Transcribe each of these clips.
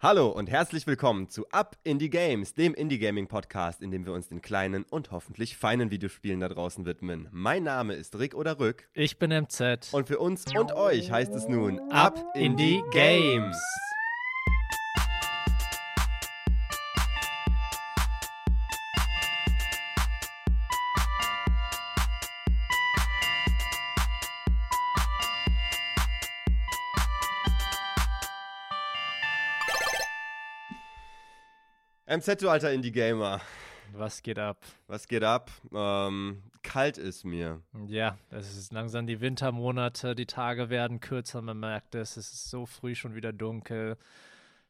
Hallo und herzlich willkommen zu Up Indie Games, dem Indie Gaming Podcast, in dem wir uns den kleinen und hoffentlich feinen Videospielen da draußen widmen. Mein Name ist Rick oder Rück. Ich bin MZ. Und für uns und euch heißt es nun Up Indie Games. MZ, du alter Indie-Gamer. Was geht ab? Was geht ab? Ähm, kalt ist mir. Ja, es ist langsam die Wintermonate, die Tage werden kürzer, man merkt es, es ist so früh schon wieder dunkel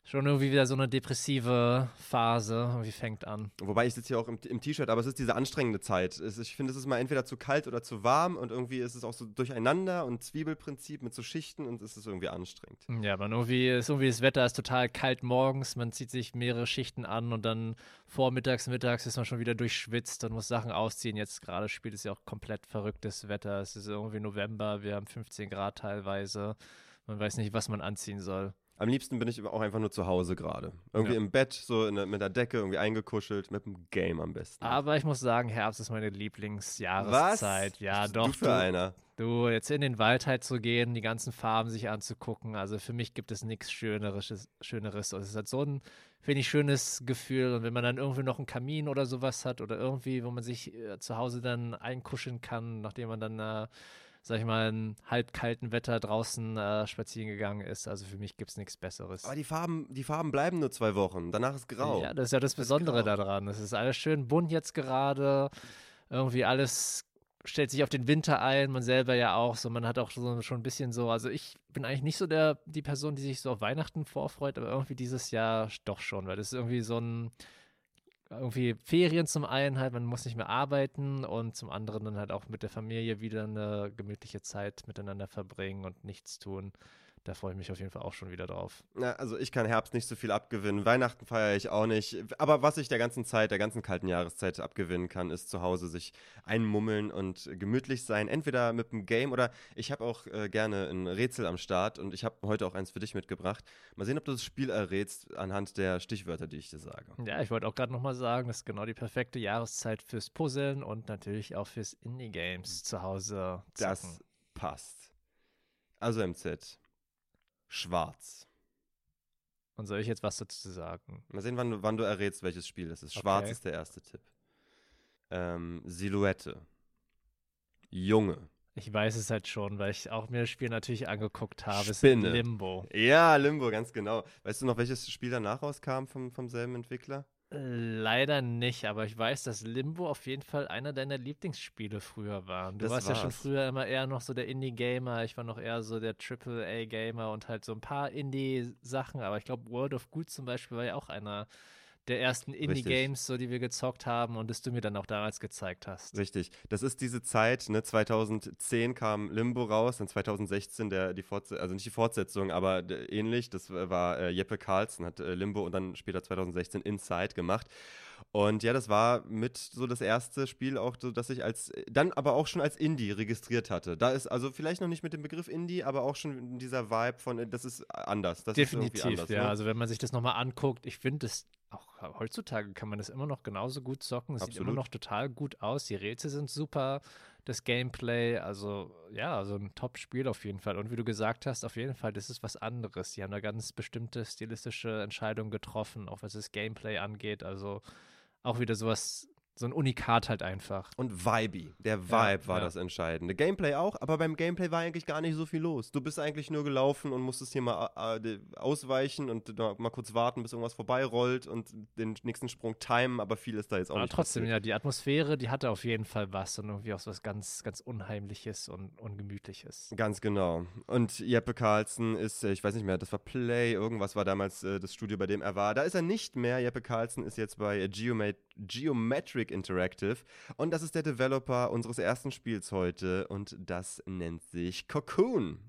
schon irgendwie wieder so eine depressive Phase, irgendwie fängt an. Wobei ich sitze hier auch im, im T-Shirt, aber es ist diese anstrengende Zeit. Es, ich finde, es ist mal entweder zu kalt oder zu warm und irgendwie ist es auch so durcheinander und Zwiebelprinzip mit so Schichten und es ist irgendwie anstrengend. Ja, aber irgendwie ist irgendwie das Wetter ist total kalt morgens, man zieht sich mehrere Schichten an und dann vormittags, mittags ist man schon wieder durchschwitzt und muss Sachen ausziehen. Jetzt gerade spielt es ja auch komplett verrücktes Wetter. Es ist irgendwie November, wir haben 15 Grad teilweise. Man weiß nicht, was man anziehen soll. Am liebsten bin ich auch einfach nur zu Hause gerade. Irgendwie ja. im Bett, so der, mit der Decke, irgendwie eingekuschelt, mit dem Game am besten. Aber ich muss sagen, Herbst ist meine Lieblingsjahreszeit. Was? Ja, Was doch. Du für du, einer. Du, jetzt in den Wald halt zu gehen, die ganzen Farben sich anzugucken. Also für mich gibt es nichts Schöneres. Schöneres. Also es hat so ein, finde ich, schönes Gefühl. Und wenn man dann irgendwie noch einen Kamin oder sowas hat oder irgendwie, wo man sich äh, zu Hause dann einkuscheln kann, nachdem man dann äh, sag ich mal, in halb kalten Wetter draußen äh, spazieren gegangen ist. Also für mich gibt es nichts Besseres. Aber die Farben, die Farben bleiben nur zwei Wochen. Danach ist grau. Ja, das ist ja das, das Besondere daran. Es ist alles schön bunt jetzt gerade. Irgendwie alles stellt sich auf den Winter ein, man selber ja auch so, man hat auch so, schon ein bisschen so, also ich bin eigentlich nicht so der, die Person, die sich so auf Weihnachten vorfreut, aber irgendwie dieses Jahr doch schon, weil das ist irgendwie so ein, irgendwie Ferien zum einen halt, man muss nicht mehr arbeiten und zum anderen dann halt auch mit der Familie wieder eine gemütliche Zeit miteinander verbringen und nichts tun da freue ich mich auf jeden Fall auch schon wieder drauf. Na, also ich kann Herbst nicht so viel abgewinnen, Weihnachten feiere ich auch nicht. Aber was ich der ganzen Zeit, der ganzen kalten Jahreszeit abgewinnen kann, ist zu Hause sich einmummeln und gemütlich sein. Entweder mit einem Game oder ich habe auch äh, gerne ein Rätsel am Start und ich habe heute auch eins für dich mitgebracht. Mal sehen, ob du das Spiel errätst anhand der Stichwörter, die ich dir sage. Ja, ich wollte auch gerade nochmal sagen, das ist genau die perfekte Jahreszeit fürs Puzzeln und natürlich auch fürs Indie-Games zu Hause. Zocken. Das passt. Also MZ, Schwarz. Und soll ich jetzt was dazu sagen? Mal sehen, wann du, wann du errätst, welches Spiel das ist. Schwarz okay. ist der erste Tipp. Ähm, Silhouette. Junge. Ich weiß es halt schon, weil ich auch mir das Spiel natürlich angeguckt habe. Spinne. Es ist Limbo. Ja, Limbo, ganz genau. Weißt du noch, welches Spiel danach rauskam vom, vom selben Entwickler? Leider nicht, aber ich weiß, dass Limbo auf jeden Fall einer deiner Lieblingsspiele früher war. Du das warst war's. ja schon früher immer eher noch so der Indie-Gamer, ich war noch eher so der Triple-A-Gamer und halt so ein paar Indie-Sachen, aber ich glaube, World of Good zum Beispiel war ja auch einer der ersten Indie-Games, so die wir gezockt haben und das du mir dann auch damals gezeigt hast. Richtig. Das ist diese Zeit, ne? 2010 kam Limbo raus, dann 2016 der, die Fortsetzung, also nicht die Fortsetzung, aber ähnlich. Das war äh, Jeppe Carlsen, hat äh, Limbo und dann später 2016 Inside gemacht. Und ja, das war mit so das erste Spiel auch so, dass ich als, dann aber auch schon als Indie registriert hatte. Da ist also vielleicht noch nicht mit dem Begriff Indie, aber auch schon dieser Vibe von, das ist anders. Das Definitiv, ist anders, ja. Ne? Also wenn man sich das nochmal anguckt, ich finde es auch heutzutage kann man das immer noch genauso gut zocken. Es sieht immer noch total gut aus. Die Rätsel sind super, das Gameplay, also ja, also ein Top-Spiel auf jeden Fall. Und wie du gesagt hast, auf jeden Fall, das ist was anderes. Die haben da ganz bestimmte stilistische Entscheidungen getroffen, auch was das Gameplay angeht. Also auch wieder sowas so ein Unikat halt einfach. Und Vibe. Der Vibe ja, war ja. das Entscheidende. Gameplay auch, aber beim Gameplay war eigentlich gar nicht so viel los. Du bist eigentlich nur gelaufen und musstest hier mal äh, ausweichen und mal kurz warten, bis irgendwas vorbeirollt und den nächsten Sprung timen, aber viel ist da jetzt auch aber nicht. Trotzdem, passiert. ja, die Atmosphäre, die hatte auf jeden Fall was und irgendwie auch so was ganz, ganz Unheimliches und Ungemütliches. Ganz genau. Und Jeppe Carlsen ist, äh, ich weiß nicht mehr, das war Play, irgendwas war damals äh, das Studio, bei dem er war. Da ist er nicht mehr. Jeppe Carlsen ist jetzt bei Geomate Geometric Interactive und das ist der Developer unseres ersten Spiels heute und das nennt sich Cocoon.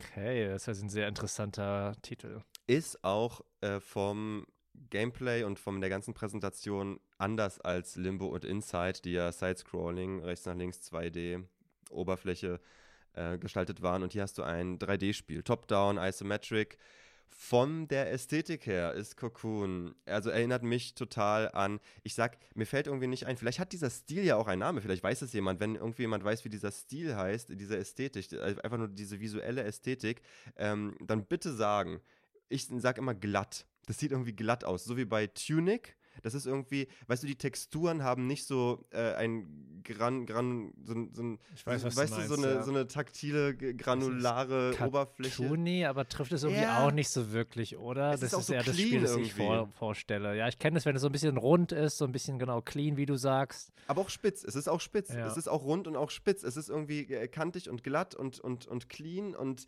Okay, das ist ein sehr interessanter Titel. Ist auch äh, vom Gameplay und von der ganzen Präsentation anders als Limbo und Inside, die ja Side-Scrolling, rechts nach links 2D, Oberfläche äh, gestaltet waren. Und hier hast du ein 3D-Spiel, Top-Down, Isometric Von der Ästhetik her ist Cocoon, also erinnert mich total an, ich sag, mir fällt irgendwie nicht ein, vielleicht hat dieser Stil ja auch einen Namen, vielleicht weiß es jemand, wenn irgendwie jemand weiß, wie dieser Stil heißt, diese Ästhetik, äh, einfach nur diese visuelle Ästhetik, ähm, dann bitte sagen. Ich sag immer glatt. Das sieht irgendwie glatt aus, so wie bei Tunic das ist irgendwie, weißt du, die Texturen haben nicht so äh, ein Gran, Gran, so, so ein, ich weiß, was weißt du, meinst, so, eine, ja. so eine taktile, granulare Oberfläche. Cartoony, aber trifft es irgendwie Ja. auch nicht so wirklich, oder? Es das ist auch ist so eher das Spiel, das ich irgendwie. vor, vorstelle. Ja, ich kenne es, wenn es so ein bisschen rund ist, so ein bisschen genau clean, wie du sagst. Aber auch spitz. Es ist auch spitz. Ja. Es ist auch rund und auch spitz. Es ist irgendwie äh, kantig und glatt und, und, und clean und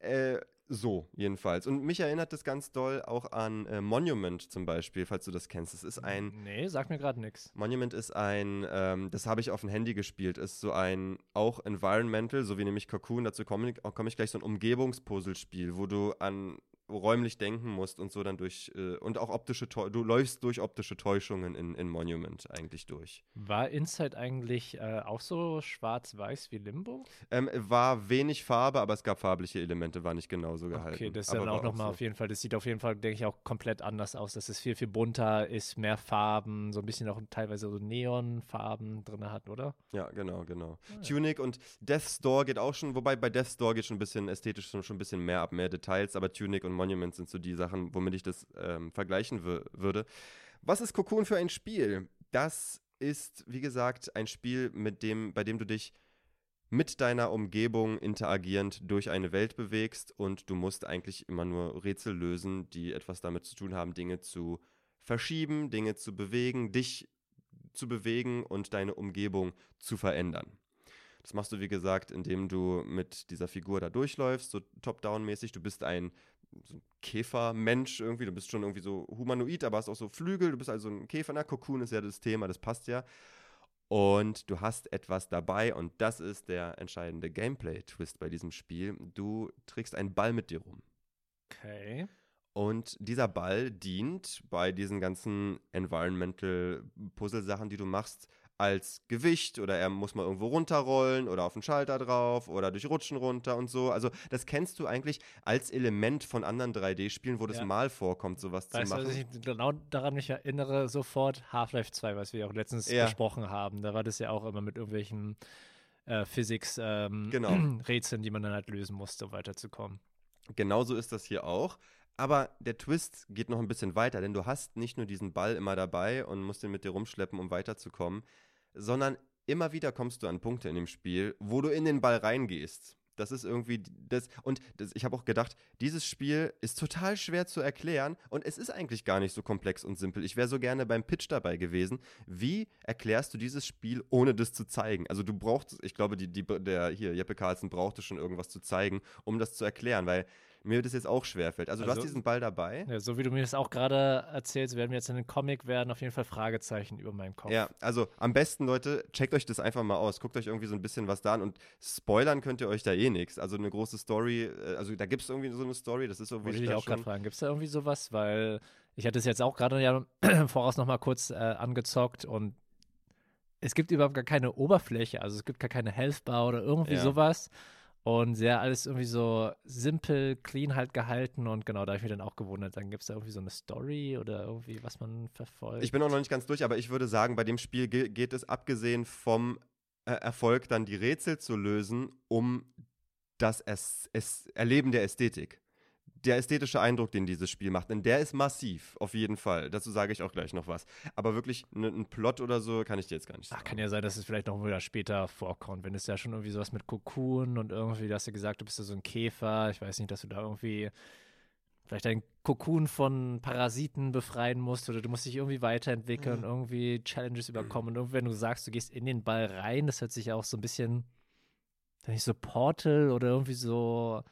äh, so jedenfalls. Und mich erinnert das ganz doll auch an äh, Monument zum Beispiel, falls du das kennst. Es ist ein Nee, sagt mir gerade nichts. Monument ist ein, ähm, das habe ich auf dem Handy gespielt, ist so ein auch Environmental, so wie nämlich Cocoon, dazu komme ich, komm ich gleich, so ein Umgebungspuzzlespiel, wo du an räumlich denken musst und so dann durch, äh, und auch optische, du läufst durch optische Täuschungen in, in Monument eigentlich durch. War Inside eigentlich äh, auch so schwarz-weiß wie Limbo? Ähm, war wenig Farbe, aber es gab farbliche Elemente, war nicht genauso gehalten. Okay, das ist aber dann auch nochmal so. auf jeden Fall, das sieht auf jeden Fall, denke ich, auch komplett anders aus. Dass es viel, viel bunter ist, mehr Farben, so ein bisschen auch teilweise so Neonfarben drin hat, oder? Ja, genau, genau. Ah, ja. Tunic und Death's Door geht auch schon, wobei bei Death's Door geht schon ein bisschen ästhetisch schon, schon ein bisschen mehr ab, mehr Details, aber Tunic und Monument sind so die Sachen, womit ich das ähm, vergleichen wür- würde. Was ist Cocoon für ein Spiel? Das ist, wie gesagt, ein Spiel, mit dem, bei dem du dich mit deiner Umgebung interagierend durch eine Welt bewegst und du musst eigentlich immer nur Rätsel lösen, die etwas damit zu tun haben, Dinge zu verschieben, Dinge zu bewegen, dich zu bewegen und deine Umgebung zu verändern. Das machst du, wie gesagt, indem du mit dieser Figur da durchläufst, so top-down-mäßig. Du bist ein, so ein Käfermensch irgendwie, du bist schon irgendwie so humanoid, aber hast auch so Flügel, du bist also ein Käfer. Na, Cocoon ist ja das Thema, das passt ja. Und du hast etwas dabei und das ist der entscheidende Gameplay-Twist bei diesem Spiel. Du trägst einen Ball mit dir rum. Okay. Und dieser Ball dient bei diesen ganzen Environmental-Puzzle-Sachen, die du machst, als Gewicht oder er muss mal irgendwo runterrollen oder auf den Schalter drauf oder durch Rutschen runter und so. Also das kennst du eigentlich als Element von anderen 3D-Spielen, wo das Ja. mal vorkommt, sowas Weißt zu du, machen. was ich genau daran mich erinnere? Sofort Half-Life 2, was wir auch letztens Ja. besprochen haben. Da war das ja auch immer mit irgendwelchen äh, Physics-Rätseln, Genau. Rätseln, die man dann halt lösen musste, um weiterzukommen. Genauso ist das hier auch. Aber der Twist geht noch ein bisschen weiter, denn du hast nicht nur diesen Ball immer dabei und musst ihn mit dir rumschleppen, um weiterzukommen, sondern immer wieder kommst du an Punkte in dem Spiel, wo du in den Ball reingehst. Das ist irgendwie das. Und das, ich habe auch gedacht, dieses Spiel ist total schwer zu erklären und es ist eigentlich gar nicht so komplex und simpel. Ich wäre so gerne beim Pitch dabei gewesen. Wie erklärst du dieses Spiel, ohne das zu zeigen? Also du brauchst, ich glaube, die, die, der hier, Jeppe Carlsen brauchte schon irgendwas zu zeigen, um das zu erklären, weil mir das jetzt auch schwerfällt. Also, du Also- hast diesen Ball dabei. Ja, so wie du mir das auch gerade erzählst, werden wir jetzt in den Comic werden auf jeden Fall Fragezeichen über meinen Kopf. Ja, also am besten, Leute, checkt euch das einfach mal aus. Guckt euch irgendwie so ein bisschen was da an und spoilern könnt ihr euch da eh nichts. Also eine große Story, äh, also da gibt es irgendwie so eine Story, das ist irgendwie Wollte ich dich da auch gerade fragen, gibt es da irgendwie sowas? Weil ich hatte es jetzt auch gerade ja im Voraus nochmal kurz äh, angezockt und es gibt überhaupt gar keine Oberfläche, also es gibt gar keine Healthbar oder irgendwie Ja. sowas. Und sehr alles irgendwie so simpel, clean halt gehalten und genau, da habe ich mich dann auch gewundert. Dann gibt es da irgendwie so eine Story oder irgendwie, was man verfolgt. Ich bin auch noch nicht ganz durch, aber ich würde sagen, bei dem Spiel ge geht es abgesehen vom äh, Erfolg, dann die Rätsel zu lösen, um das es es Erleben der Ästhetik. Der ästhetische Eindruck, den dieses Spiel macht, denn der ist massiv, auf jeden Fall. Dazu sage ich auch gleich noch was. Aber wirklich ne- ein Plot oder so kann ich dir jetzt gar nicht sagen. Ach, kann ja sein, dass es vielleicht noch wieder später vorkommt. Wenn es ja schon irgendwie sowas mit Kokun und irgendwie, du hast ja gesagt, du bist ja so ein Käfer. Ich weiß nicht, dass du da irgendwie vielleicht einen Kokun von Parasiten befreien musst oder du musst dich irgendwie weiterentwickeln, irgendwie Challenges überkommen. Und irgendwie, wenn du sagst, du gehst in den Ball rein, das hört sich ja auch so ein bisschen, nicht so Portal oder irgendwie so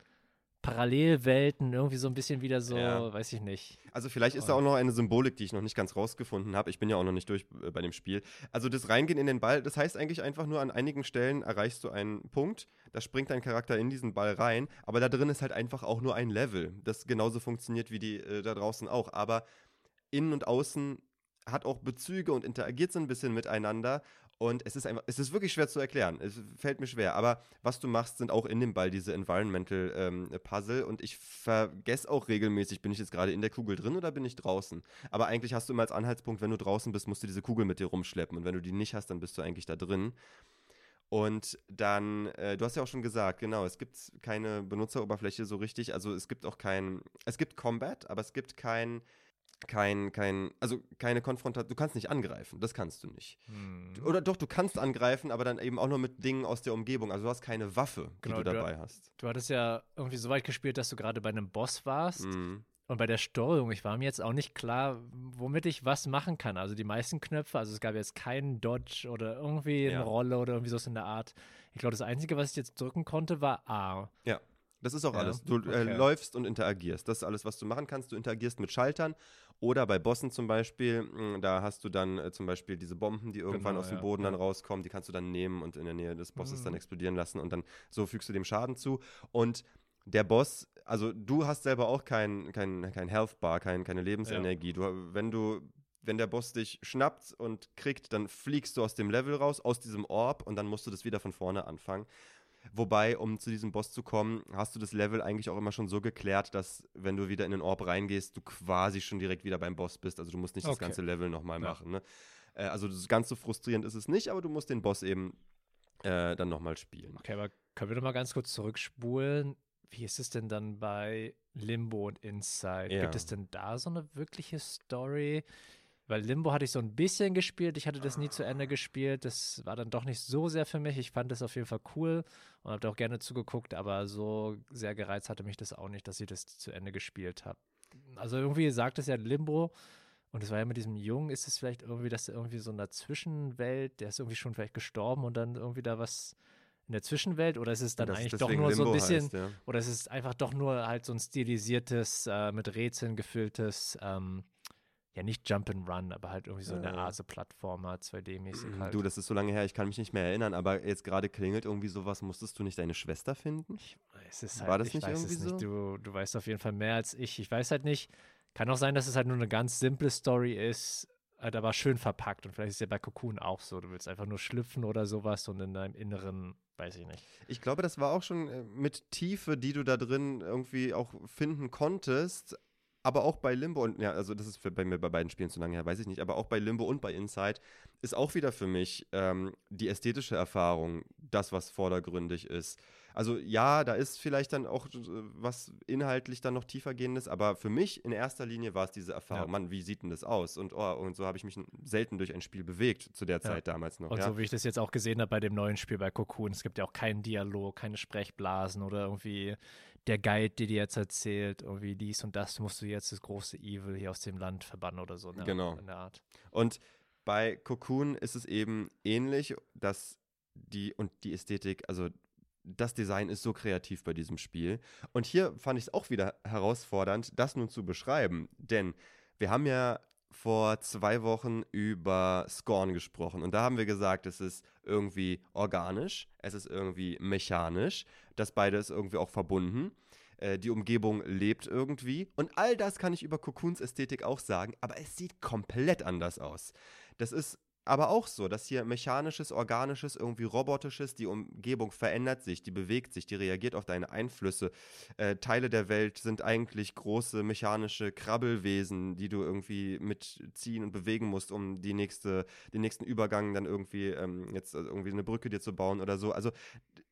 Parallelwelten, irgendwie so ein bisschen wieder so, Ja. weiß ich nicht. Also vielleicht ist da auch noch eine Symbolik, die ich noch nicht ganz rausgefunden habe. Ich bin ja auch noch nicht durch äh, bei dem Spiel. Also das Reingehen in den Ball, das heißt eigentlich einfach nur, an einigen Stellen erreichst du einen Punkt, da springt dein Charakter in diesen Ball rein, aber da drin ist halt einfach auch nur ein Level, das genauso funktioniert wie die äh, da draußen auch. Aber innen und außen hat auch Bezüge und interagiert so ein bisschen miteinander. Und es ist einfach, es ist wirklich schwer zu erklären. Es fällt mir schwer. Aber was du machst, sind auch in dem Ball diese Environmental ähm, Puzzle. Und ich vergesse auch regelmäßig, bin ich jetzt gerade in der Kugel drin oder bin ich draußen? Aber eigentlich hast du immer als Anhaltspunkt, wenn du draußen bist, musst du diese Kugel mit dir rumschleppen. Und wenn du die nicht hast, dann bist du eigentlich da drin. Und dann, äh, du hast ja auch schon gesagt, genau, es gibt keine Benutzeroberfläche so richtig. Also es gibt auch kein, es gibt Combat, aber es gibt kein kein, kein, also keine Konfrontation, du kannst nicht angreifen, das kannst du nicht. Hm. Oder doch, du kannst angreifen, aber dann eben auch nur mit Dingen aus der Umgebung. Also du hast keine Waffe, die genau, du dabei du, hast. Du hattest ja irgendwie so weit gespielt, dass du gerade bei einem Boss warst. Mhm. Und bei der Steuerung, ich war mir jetzt auch nicht klar, womit ich was machen kann. Also die meisten Knöpfe, also es gab jetzt keinen Dodge oder irgendwie eine ja. Rolle oder irgendwie so in der Art. Ich glaube, das Einzige, was ich jetzt drücken konnte, war A. Ja. Das ist auch ja, alles. Du äh, okay. äh, läufst und interagierst. Das ist alles, was du machen kannst. Du interagierst mit Schaltern oder bei Bossen zum Beispiel, hm, da hast du dann äh, zum Beispiel diese Bomben, die irgendwann genau, aus dem ja, Boden ja. dann rauskommen, die kannst du dann nehmen und in der Nähe des Bosses mhm. dann explodieren lassen und dann so fügst du dem Schaden zu. Und der Boss, also du hast selber auch kein, kein, kein Health Bar, kein, keine Lebensenergie. Ja. Du, wenn du wenn der Boss dich schnappt und kriegt, dann fliegst du aus dem Level raus, aus diesem Orb und dann musst du das wieder von vorne anfangen. Wobei, um zu diesem Boss zu kommen, hast du das Level eigentlich auch immer schon so geklärt, dass wenn du wieder in den Orb reingehst, du quasi schon direkt wieder beim Boss bist. Also du musst nicht okay. das ganze Level nochmal ja. machen. Ne? Äh, also ganz so frustrierend ist es nicht, aber du musst den Boss eben äh, dann nochmal spielen. Okay, aber können wir nochmal ganz kurz zurückspulen? Wie ist es denn dann bei Limbo und Inside? Ja. Gibt es denn da so eine wirkliche Story? Weil Limbo hatte ich so ein bisschen gespielt, ich hatte das nie zu Ende gespielt. Das war dann doch nicht so sehr für mich. Ich fand das auf jeden Fall cool und habe auch gerne zugeguckt, aber so sehr gereizt hatte mich das auch nicht, dass ich das zu Ende gespielt habe. Also irgendwie sagt es ja Limbo, und es war ja mit diesem Jungen, ist es vielleicht irgendwie, dass er irgendwie so in der Zwischenwelt, der ist irgendwie schon vielleicht gestorben und dann irgendwie da was in der Zwischenwelt oder ist es dann eigentlich doch nur Limbo so ein bisschen heißt, ja. oder ist es einfach doch nur halt so ein stilisiertes, äh, mit Rätseln gefülltes ähm, ja nicht Jump and Run, aber halt irgendwie so eine Art so Plattformer, 2D-mäßig halt. Du, das ist so lange her, ich kann mich nicht mehr erinnern, aber jetzt gerade klingelt irgendwie sowas, musstest du nicht deine Schwester finden? Ich weiß es halt, War das nicht irgendwie so? Nicht. Du, du weißt auf jeden Fall mehr als ich. Ich weiß halt nicht, kann auch sein, dass es halt nur eine ganz simple Story ist, halt aber schön verpackt und vielleicht ist es ja bei Cocoon auch so. Du willst einfach nur schlüpfen oder sowas und in deinem Inneren weiß ich nicht. Ich glaube, das war auch schon äh, mit Tiefe, die du da drin irgendwie auch finden konntest, aber auch bei Limbo und ja, also das ist für, bei mir bei beiden Spielen zu lange her, weiß ich nicht, aber auch bei Limbo und bei Inside ist auch wieder für mich ähm, die ästhetische Erfahrung das, was vordergründig ist. Also ja, da ist vielleicht dann auch was inhaltlich dann noch tiefer gehendes, aber für mich in erster Linie war es diese Erfahrung. Ja. Mann, wie sieht denn das aus? Und, oh, und so habe ich mich selten durch ein Spiel bewegt zu der Zeit ja. damals noch. Und ja. so wie ich das jetzt auch gesehen habe bei dem neuen Spiel bei Cocoon, es gibt ja auch keinen Dialog, keine Sprechblasen oder irgendwie der Guide, der dir jetzt erzählt, irgendwie dies und das musst du jetzt das große Evil hier aus dem Land verbannen oder so. Ne? Genau. In der Art. Und bei Cocoon ist es eben ähnlich, dass die und die Ästhetik, also das Design ist so kreativ bei diesem Spiel. Und hier fand ich es auch wieder herausfordernd, das nun zu beschreiben. Denn wir haben ja vor zwei Wochen über Scorn gesprochen. Und da haben wir gesagt, es ist irgendwie organisch, es ist irgendwie mechanisch. Das beide ist irgendwie auch verbunden. Äh, die Umgebung lebt irgendwie. Und all das kann ich über Cocoons Ästhetik auch sagen, aber es sieht komplett anders aus. Das ist aber auch so, dass hier mechanisches, organisches, irgendwie robotisches, die Umgebung verändert sich, die bewegt sich, die reagiert auf deine Einflüsse. Äh, Teile der Welt sind eigentlich große mechanische Krabbelwesen, die du irgendwie mitziehen und bewegen musst, um die nächste, den nächsten Übergang dann irgendwie ähm, jetzt also irgendwie eine Brücke dir zu bauen oder so. Also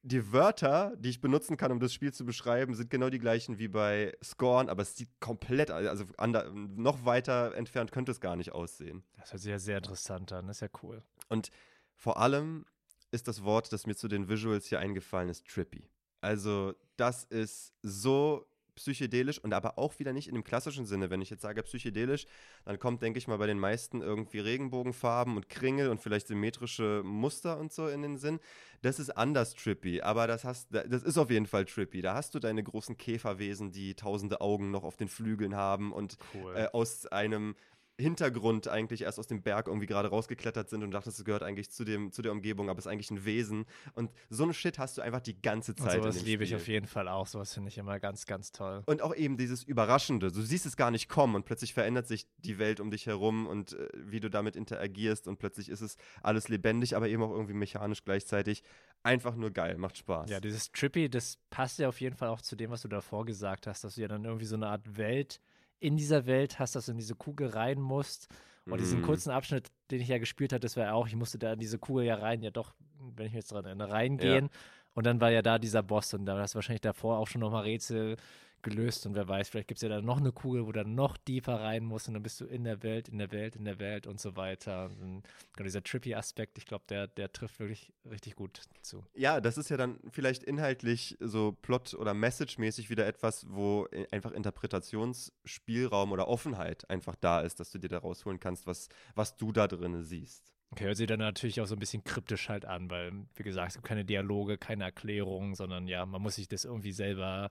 die Wörter, die ich benutzen kann, um das Spiel zu beschreiben, sind genau die gleichen wie bei Scorn, aber es sieht komplett, also ander, noch weiter entfernt könnte es gar nicht aussehen. Das hört sich ja sehr interessant an, das ist ja cool. Und vor allem ist das Wort, das mir zu den Visuals hier eingefallen ist, trippy. Also das ist so psychedelisch und aber auch wieder nicht in dem klassischen Sinne. Wenn ich jetzt sage psychedelisch, dann kommt, denke ich mal, bei den meisten irgendwie Regenbogenfarben und Kringel und vielleicht symmetrische Muster und so in den Sinn. Das ist anders trippy, aber das, hast, das ist auf jeden Fall trippy. Da hast du deine großen Käferwesen, die tausende Augen noch auf den Flügeln haben und cool. äh, aus einem Hintergrund eigentlich erst aus dem Berg irgendwie gerade rausgeklettert sind und dachtest, es gehört eigentlich zu, dem, zu der Umgebung, aber es ist eigentlich ein Wesen. Und so ein Shit hast du einfach die ganze Zeit. Und sowas liebe ich auf jeden Fall auch. Sowas finde ich immer ganz, ganz toll. Und auch eben dieses Überraschende. Du siehst es gar nicht kommen und plötzlich verändert sich die Welt um dich herum und äh, wie du damit interagierst und plötzlich ist es alles lebendig, aber eben auch irgendwie mechanisch gleichzeitig. Einfach nur geil, macht Spaß. Ja, dieses Trippy, das passt ja auf jeden Fall auch zu dem, was du davor gesagt hast, dass du ja dann irgendwie so eine Art Welt in dieser Welt hast, dass du in diese Kugel rein musst. Und diesen mhm. kurzen Abschnitt, den ich ja gespielt hatte, das war ja auch, ich musste da in diese Kugel ja rein, ja doch, wenn ich mich jetzt dran erinnere, reingehen. Ja. Und dann war ja da dieser Boss und da hast du wahrscheinlich davor auch schon nochmal Rätsel gelöst und wer weiß, vielleicht gibt es ja dann noch eine Kugel, wo dann noch tiefer rein muss und dann bist du in der Welt, in der Welt, in der Welt und so weiter. Und genau dieser trippy Aspekt, ich glaube, der, der trifft wirklich richtig gut zu. Ja, das ist ja dann vielleicht inhaltlich so Plot- oder Message-mäßig wieder etwas, wo einfach Interpretationsspielraum oder Offenheit einfach da ist, dass du dir da rausholen kannst, was, was du da drin siehst. Okay, hört sich dann natürlich auch so ein bisschen kryptisch halt an, weil, wie gesagt, es gibt keine Dialoge, keine Erklärungen, sondern ja, man muss sich das irgendwie selber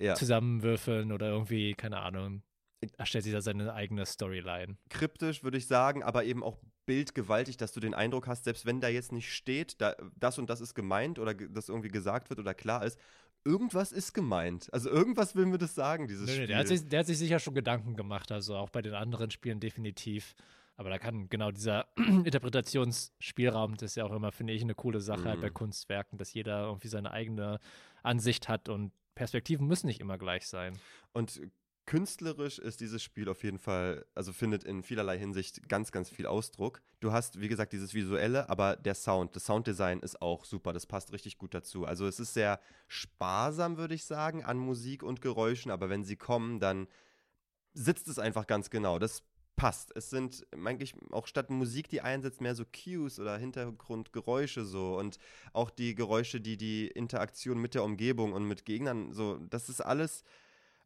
ja. zusammenwürfeln oder irgendwie, keine Ahnung, erstellt sich da seine eigene Storyline. Kryptisch würde ich sagen, aber eben auch bildgewaltig, dass du den Eindruck hast, selbst wenn da jetzt nicht steht, da, das und das ist gemeint oder das irgendwie gesagt wird oder klar ist, irgendwas ist gemeint. Also irgendwas will mir das sagen, dieses nee, Spiel. der, hat sich, der hat sich sicher schon Gedanken gemacht, also auch bei den anderen Spielen definitiv. Aber da kann genau dieser Interpretationsspielraum, das ist ja auch immer, finde ich, eine coole Sache mhm. halt bei Kunstwerken, dass jeder irgendwie seine eigene Ansicht hat und Perspektiven müssen nicht immer gleich sein. Und künstlerisch ist dieses Spiel auf jeden Fall, also findet in vielerlei Hinsicht ganz, ganz viel Ausdruck. Du hast, wie gesagt, dieses Visuelle, aber der Sound, das Sounddesign ist auch super, das passt richtig gut dazu. Also es ist sehr sparsam, würde ich sagen, an Musik und Geräuschen, aber wenn sie kommen, dann sitzt es einfach ganz genau. Das passt. Es sind eigentlich auch statt Musik, die einsetzt, mehr so Cues oder Hintergrundgeräusche so und auch die Geräusche, die die Interaktion mit der Umgebung und mit Gegnern so, das ist alles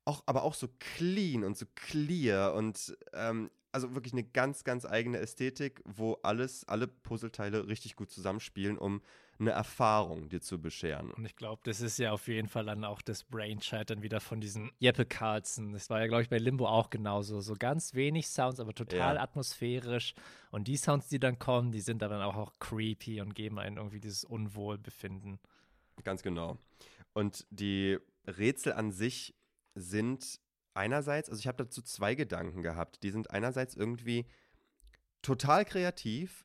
auch, aber auch so clean und so clear und ähm, also wirklich eine ganz, ganz eigene Ästhetik, wo alles, alle Puzzleteile richtig gut zusammenspielen, um eine Erfahrung dir zu bescheren. Und ich glaube, das ist ja auf jeden Fall dann auch das Brainchild dann wieder von diesen Jeppe Carlson. Das war ja, glaube ich, bei Limbo auch genauso. So ganz wenig Sounds, aber total ja. atmosphärisch. Und die Sounds, die dann kommen, die sind dann auch, auch creepy und geben einen irgendwie dieses Unwohlbefinden. Ganz genau. Und die Rätsel an sich sind einerseits, also ich habe dazu zwei Gedanken gehabt. Die sind einerseits irgendwie total kreativ,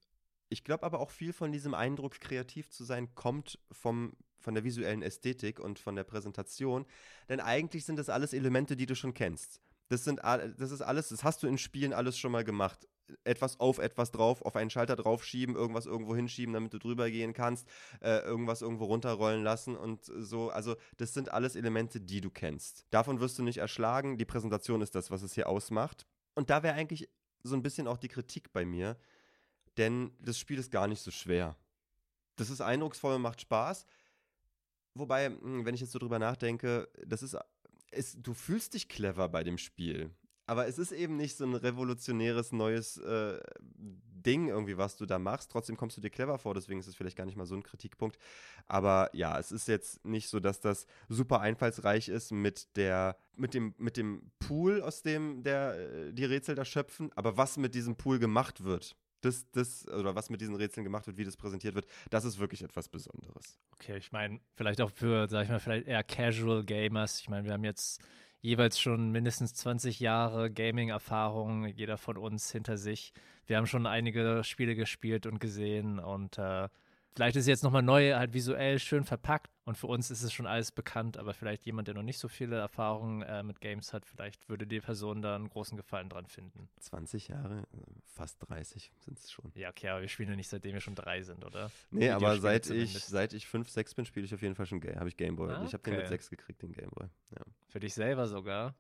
ich glaube aber auch viel von diesem Eindruck, kreativ zu sein, kommt vom, von der visuellen Ästhetik und von der Präsentation. Denn eigentlich sind das alles Elemente, die du schon kennst. Das, sind, das ist alles, das hast du in Spielen alles schon mal gemacht. Etwas auf etwas drauf, auf einen Schalter draufschieben, irgendwas irgendwo hinschieben, damit du drüber gehen kannst, äh, irgendwas irgendwo runterrollen lassen und so. Also, das sind alles Elemente, die du kennst. Davon wirst du nicht erschlagen. Die Präsentation ist das, was es hier ausmacht. Und da wäre eigentlich so ein bisschen auch die Kritik bei mir, denn das Spiel ist gar nicht so schwer. Das ist eindrucksvoll und macht Spaß. Wobei, hm, wenn ich jetzt so drüber nachdenke, das ist, ist du fühlst dich clever bei dem Spiel. Aber es ist eben nicht so ein revolutionäres neues äh, Ding irgendwie, was du da machst. Trotzdem kommst du dir clever vor, deswegen ist es vielleicht gar nicht mal so ein Kritikpunkt. Aber ja, es ist jetzt nicht so, dass das super einfallsreich ist mit der, mit dem, mit dem Pool, aus dem der, äh, die Rätsel da schöpfen. Aber was mit diesem Pool gemacht wird, das, das, oder was mit diesen Rätseln gemacht wird, wie das präsentiert wird, das ist wirklich etwas Besonderes. Okay, ich meine, vielleicht auch für, sag ich mal, vielleicht eher Casual Gamers. Ich meine, wir haben jetzt jeweils schon mindestens 20 Jahre Gaming-Erfahrung, jeder von uns hinter sich. Wir haben schon einige Spiele gespielt und gesehen und äh, Vielleicht ist es jetzt nochmal neu, halt visuell schön verpackt und für uns ist es schon alles bekannt, aber vielleicht jemand, der noch nicht so viele Erfahrungen äh, mit Games hat, vielleicht würde die Person da einen großen Gefallen dran finden. 20 Jahre, fast 30 sind es schon. Ja, okay, aber wir spielen ja nicht, seitdem wir schon drei sind, oder? Nee, aber seit ich, seit ich 5, 6 bin, spiele ich auf jeden Fall schon, habe ich Gameboy. Ah, okay. Ich habe den mit 6 gekriegt, den Gameboy. Ja. Für dich selber sogar?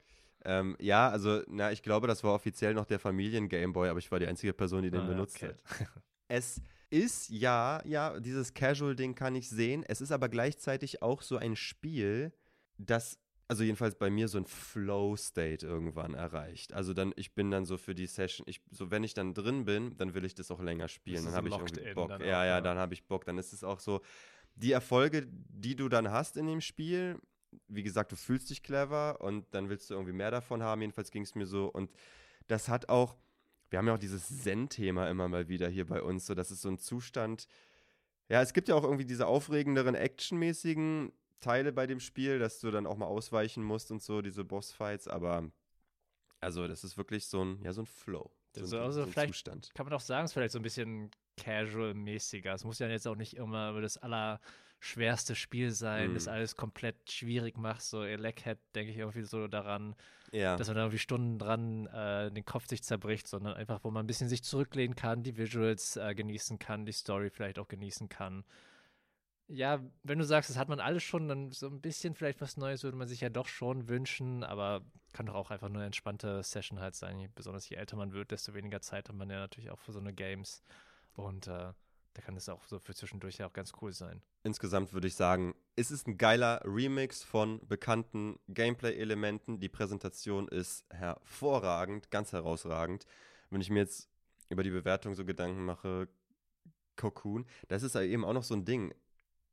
Ähm, ja, also, na, ich glaube, das war offiziell noch der Familien-Gameboy, aber ich war die einzige Person, die den ah, benutzt okay. hat. Es ist ja, ja, dieses Casual-Ding kann ich sehen. Es ist aber gleichzeitig auch so ein Spiel, das, also jedenfalls bei mir so ein Flow-State irgendwann erreicht. Also dann, ich bin dann so für die Session, ich, so wenn ich dann drin bin, dann will ich das auch länger spielen. Dann habe ich irgendwie Bock. Ja, ja, dann habe ich Bock. Dann ist es auch so, die Erfolge, die du dann hast in dem Spiel, wie gesagt, du fühlst dich clever und dann willst du irgendwie mehr davon haben. Jedenfalls ging es mir so. Und das hat auch wir haben ja auch dieses Zen-Thema immer mal wieder hier bei uns. So, das ist so ein Zustand. Ja, es gibt ja auch irgendwie diese aufregenderen, actionmäßigen Teile bei dem Spiel, dass du dann auch mal ausweichen musst und so, diese Bossfights, aber also das ist wirklich so ein, ja, so ein Flow. So also, ein, also so ein vielleicht Zustand. kann man auch sagen, es ist vielleicht so ein bisschen casual-mäßiger. Es muss ja jetzt auch nicht immer das allerschwerste Spiel sein, Mhm. das alles komplett schwierig macht. So Elechead denke ich irgendwie so daran, Ja. dass man da irgendwie Stunden dran äh, den Kopf sich zerbricht, sondern einfach, wo man ein bisschen sich zurücklehnen kann, die Visuals äh, genießen kann, die Story vielleicht auch genießen kann. Ja, wenn du sagst, das hat man alles schon, dann so ein bisschen vielleicht was Neues würde man sich ja doch schon wünschen, aber kann doch auch einfach nur eine entspannte Session halt sein. Besonders je älter man wird, desto weniger Zeit hat man ja natürlich auch für so eine Games. Und äh, da kann es auch so für zwischendurch ja auch ganz cool sein. Insgesamt würde ich sagen, es ist ein geiler Remix von bekannten Gameplay-Elementen. Die Präsentation ist hervorragend, ganz herausragend. Wenn ich mir jetzt über die Bewertung so Gedanken mache, Cocoon, das ist eben auch noch so ein Ding.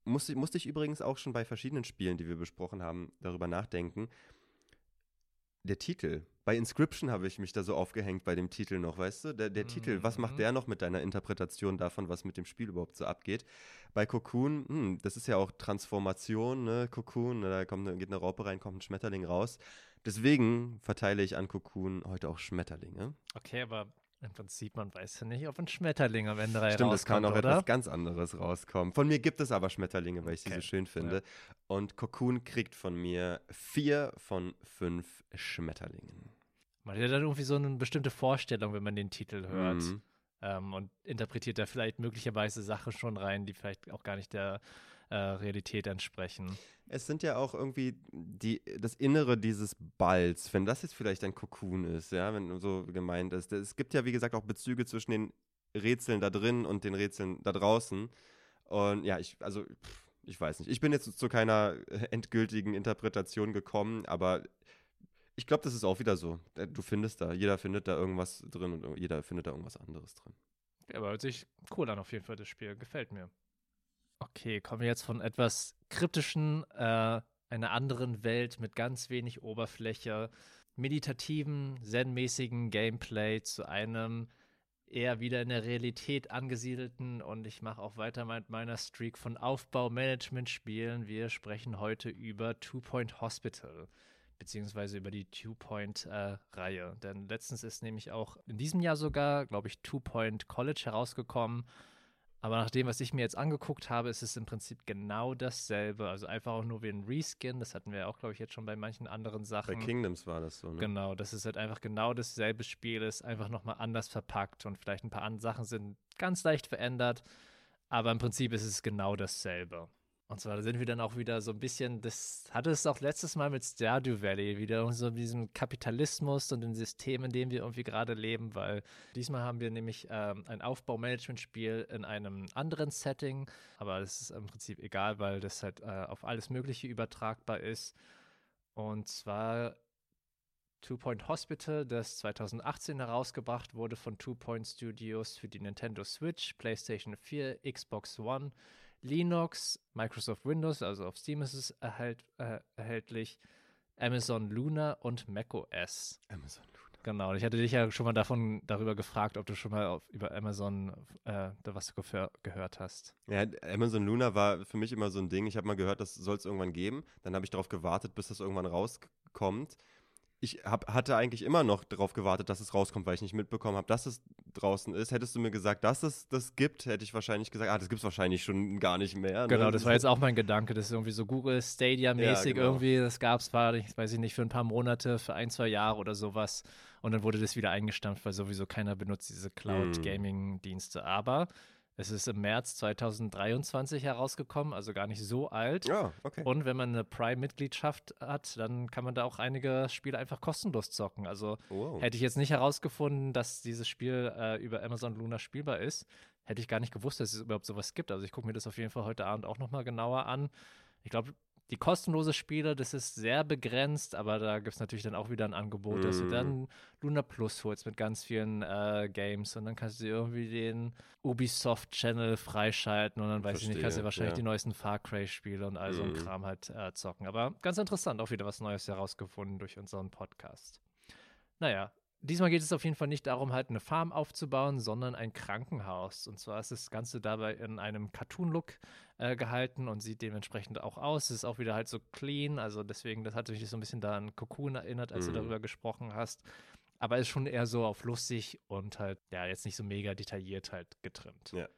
Musste, musste ich übrigens auch schon bei verschiedenen Spielen, die wir besprochen haben, darüber nachdenken. Der Titel. Bei Inscription habe ich mich da so aufgehängt bei dem Titel noch, weißt du? Der, der Titel, was Mhm. macht der noch mit deiner Interpretation davon, was mit dem Spiel überhaupt so abgeht? Bei Cocoon, hm, das ist ja auch Transformation, ne? Cocoon, ne? da kommt eine, geht eine Raupe rein, kommt ein Schmetterling raus. Deswegen verteile ich an Cocoon heute auch Schmetterlinge. Okay, aber im Prinzip, man weiß ja nicht, ob ein Schmetterling am Ende Stimmt, es kann rauskommt, auch oder? etwas ganz anderes rauskommen. Von mir gibt es aber Schmetterlinge, weil ich sie Okay, so schön finde. Und Cocoon kriegt von mir vier von fünf Schmetterlingen. Man hat ja dann irgendwie so eine bestimmte Vorstellung, wenn man den Titel hört. Mhm. Ähm, und interpretiert da vielleicht möglicherweise Sachen schon rein, die vielleicht auch gar nicht der äh, Realität entsprechen. Es sind ja auch irgendwie die, das Innere dieses Balls, wenn das jetzt vielleicht ein Cocoon ist, ja, wenn so gemeint ist. Es gibt ja, wie gesagt, auch Bezüge zwischen den Rätseln da drin und den Rätseln da draußen. Und ja, ich, also, pff, ich weiß nicht. Ich bin jetzt zu keiner endgültigen Interpretation gekommen, aber ich glaube, das ist auch wieder so. Äh, Du findest da, jeder findet da irgendwas drin und jeder findet da irgendwas anderes drin. Ja, aber hört sich cool an auf jeden Fall, das Spiel. Gefällt mir. Okay, kommen wir jetzt von etwas kryptischen, äh, einer anderen Welt mit ganz wenig Oberfläche, meditativen, zen-mäßigen Gameplay zu einem eher wieder in der Realität angesiedelten und ich mache auch weiter mit meiner Streak von Aufbau-Management-Spielen. Wir sprechen heute über Two Point Hospital beziehungsweise über die Two-Point-Reihe. Denn letztens ist nämlich auch in diesem Jahr sogar, glaube ich, Two-Point College herausgekommen. Aber nach dem, was ich mir jetzt angeguckt habe, ist es im Prinzip genau dasselbe. Also einfach auch nur wie ein Reskin. Das hatten wir auch, glaube ich, jetzt schon bei manchen anderen Bei Sachen. Kingdoms war das so, ne? Genau, dass es halt einfach genau dasselbe Spiel ist, einfach nochmal anders verpackt und vielleicht ein paar andere Sachen sind ganz leicht verändert, aber im Prinzip ist es genau dasselbe. Und zwar sind wir dann auch wieder so ein bisschen, das hatte es auch letztes Mal mit Stardew Valley, wieder so diesem Kapitalismus und dem System, in dem wir irgendwie gerade leben, weil diesmal haben wir nämlich ähm, ein Aufbaumanagement-Spiel in einem anderen Setting, aber das ist im Prinzip egal, weil das halt äh, auf alles Mögliche übertragbar ist. Und zwar Two Point Hospital, das 2018 herausgebracht wurde von Two Point Studios für die Nintendo Switch, PlayStation 4, Xbox One, Linux, Microsoft Windows, also auf Steam ist es erhalt, äh, erhältlich, Amazon Luna und macOS. Amazon Luna. Genau, ich hatte dich ja schon mal davon darüber gefragt, ob du schon mal auf, über Amazon äh, da was gehör, gehört hast. Ja, Amazon Luna war für mich immer so ein Ding. Ich habe mal gehört, das soll es irgendwann geben. Dann habe ich darauf gewartet, bis das irgendwann rauskommt. Ich hab, hatte eigentlich immer noch darauf gewartet, dass es rauskommt, weil ich nicht mitbekommen habe, dass es draußen ist. Hättest du mir gesagt, dass es das gibt, hätte ich wahrscheinlich gesagt, ah, das gibt es wahrscheinlich schon gar nicht mehr. Genau, ne? das war jetzt auch mein Gedanke. Das ist irgendwie so Google Stadia-mäßig Ja, genau. irgendwie. Das gab es zwar, ich weiß ich nicht, für ein paar Monate, für ein, zwei Jahre oder sowas. Und dann wurde das wieder eingestampft, weil sowieso keiner benutzt diese Hm. Cloud-Gaming-Dienste. Aber es ist im März 2023 herausgekommen, also gar nicht so alt. Ja, okay. Und wenn man eine Prime-Mitgliedschaft hat, dann kann man da auch einige Spiele einfach kostenlos zocken. Also wow. Hätte ich jetzt nicht herausgefunden, dass dieses Spiel äh, über Amazon Luna spielbar ist, hätte ich gar nicht gewusst, dass es überhaupt sowas gibt. Also ich gucke mir das auf jeden Fall heute Abend auch nochmal genauer an. Ich glaube, die kostenlose Spiele, das ist sehr begrenzt, aber da gibt es natürlich dann auch wieder ein Angebot, dass du Mm. dann Luna Plus holst mit ganz vielen äh, Games und dann kannst du irgendwie den Ubisoft-Channel freischalten und dann weiß ich nicht, kannst du Verstehe, wahrscheinlich ja. die neuesten Far Cry-Spiele und all so ein Mm. Kram halt äh, zocken. Aber ganz interessant, auch wieder was Neues herausgefunden durch unseren Podcast. Naja, diesmal geht es auf jeden Fall nicht darum, halt eine Farm aufzubauen, sondern ein Krankenhaus. Und zwar ist das Ganze dabei in einem Cartoon-Look äh, gehalten und sieht dementsprechend auch aus. Es ist auch wieder halt so clean, also deswegen, das hat mich so ein bisschen da an Cocoon erinnert, als mhm. du darüber gesprochen hast. Aber ist schon eher so auf lustig und halt, ja, jetzt nicht so mega detailliert halt getrimmt. Ja.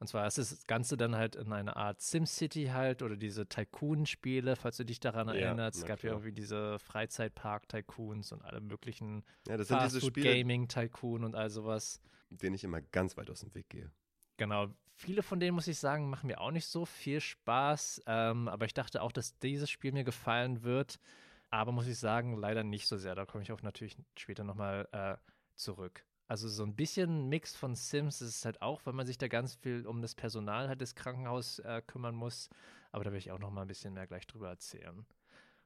Und zwar ist das Ganze dann halt in einer Art SimCity halt oder diese Tycoon-Spiele, falls du dich daran ja, erinnerst. Es gab ja irgendwie diese Freizeitpark-Tycoons und alle möglichen ja, Gaming-Tycoon und all sowas. Denen ich immer ganz weit aus dem Weg gehe. Genau. Viele von denen, muss ich sagen, machen mir auch nicht so viel Spaß. Ähm, aber ich dachte auch, dass dieses Spiel mir gefallen wird. Aber muss ich sagen, leider nicht so sehr. Da komme ich auch natürlich später nochmal äh, zurück. Also so ein bisschen Mix von Sims ist es halt auch, weil man sich da ganz viel um das Personal halt des Krankenhauses äh, kümmern muss. Aber da will ich auch noch mal ein bisschen mehr gleich drüber erzählen.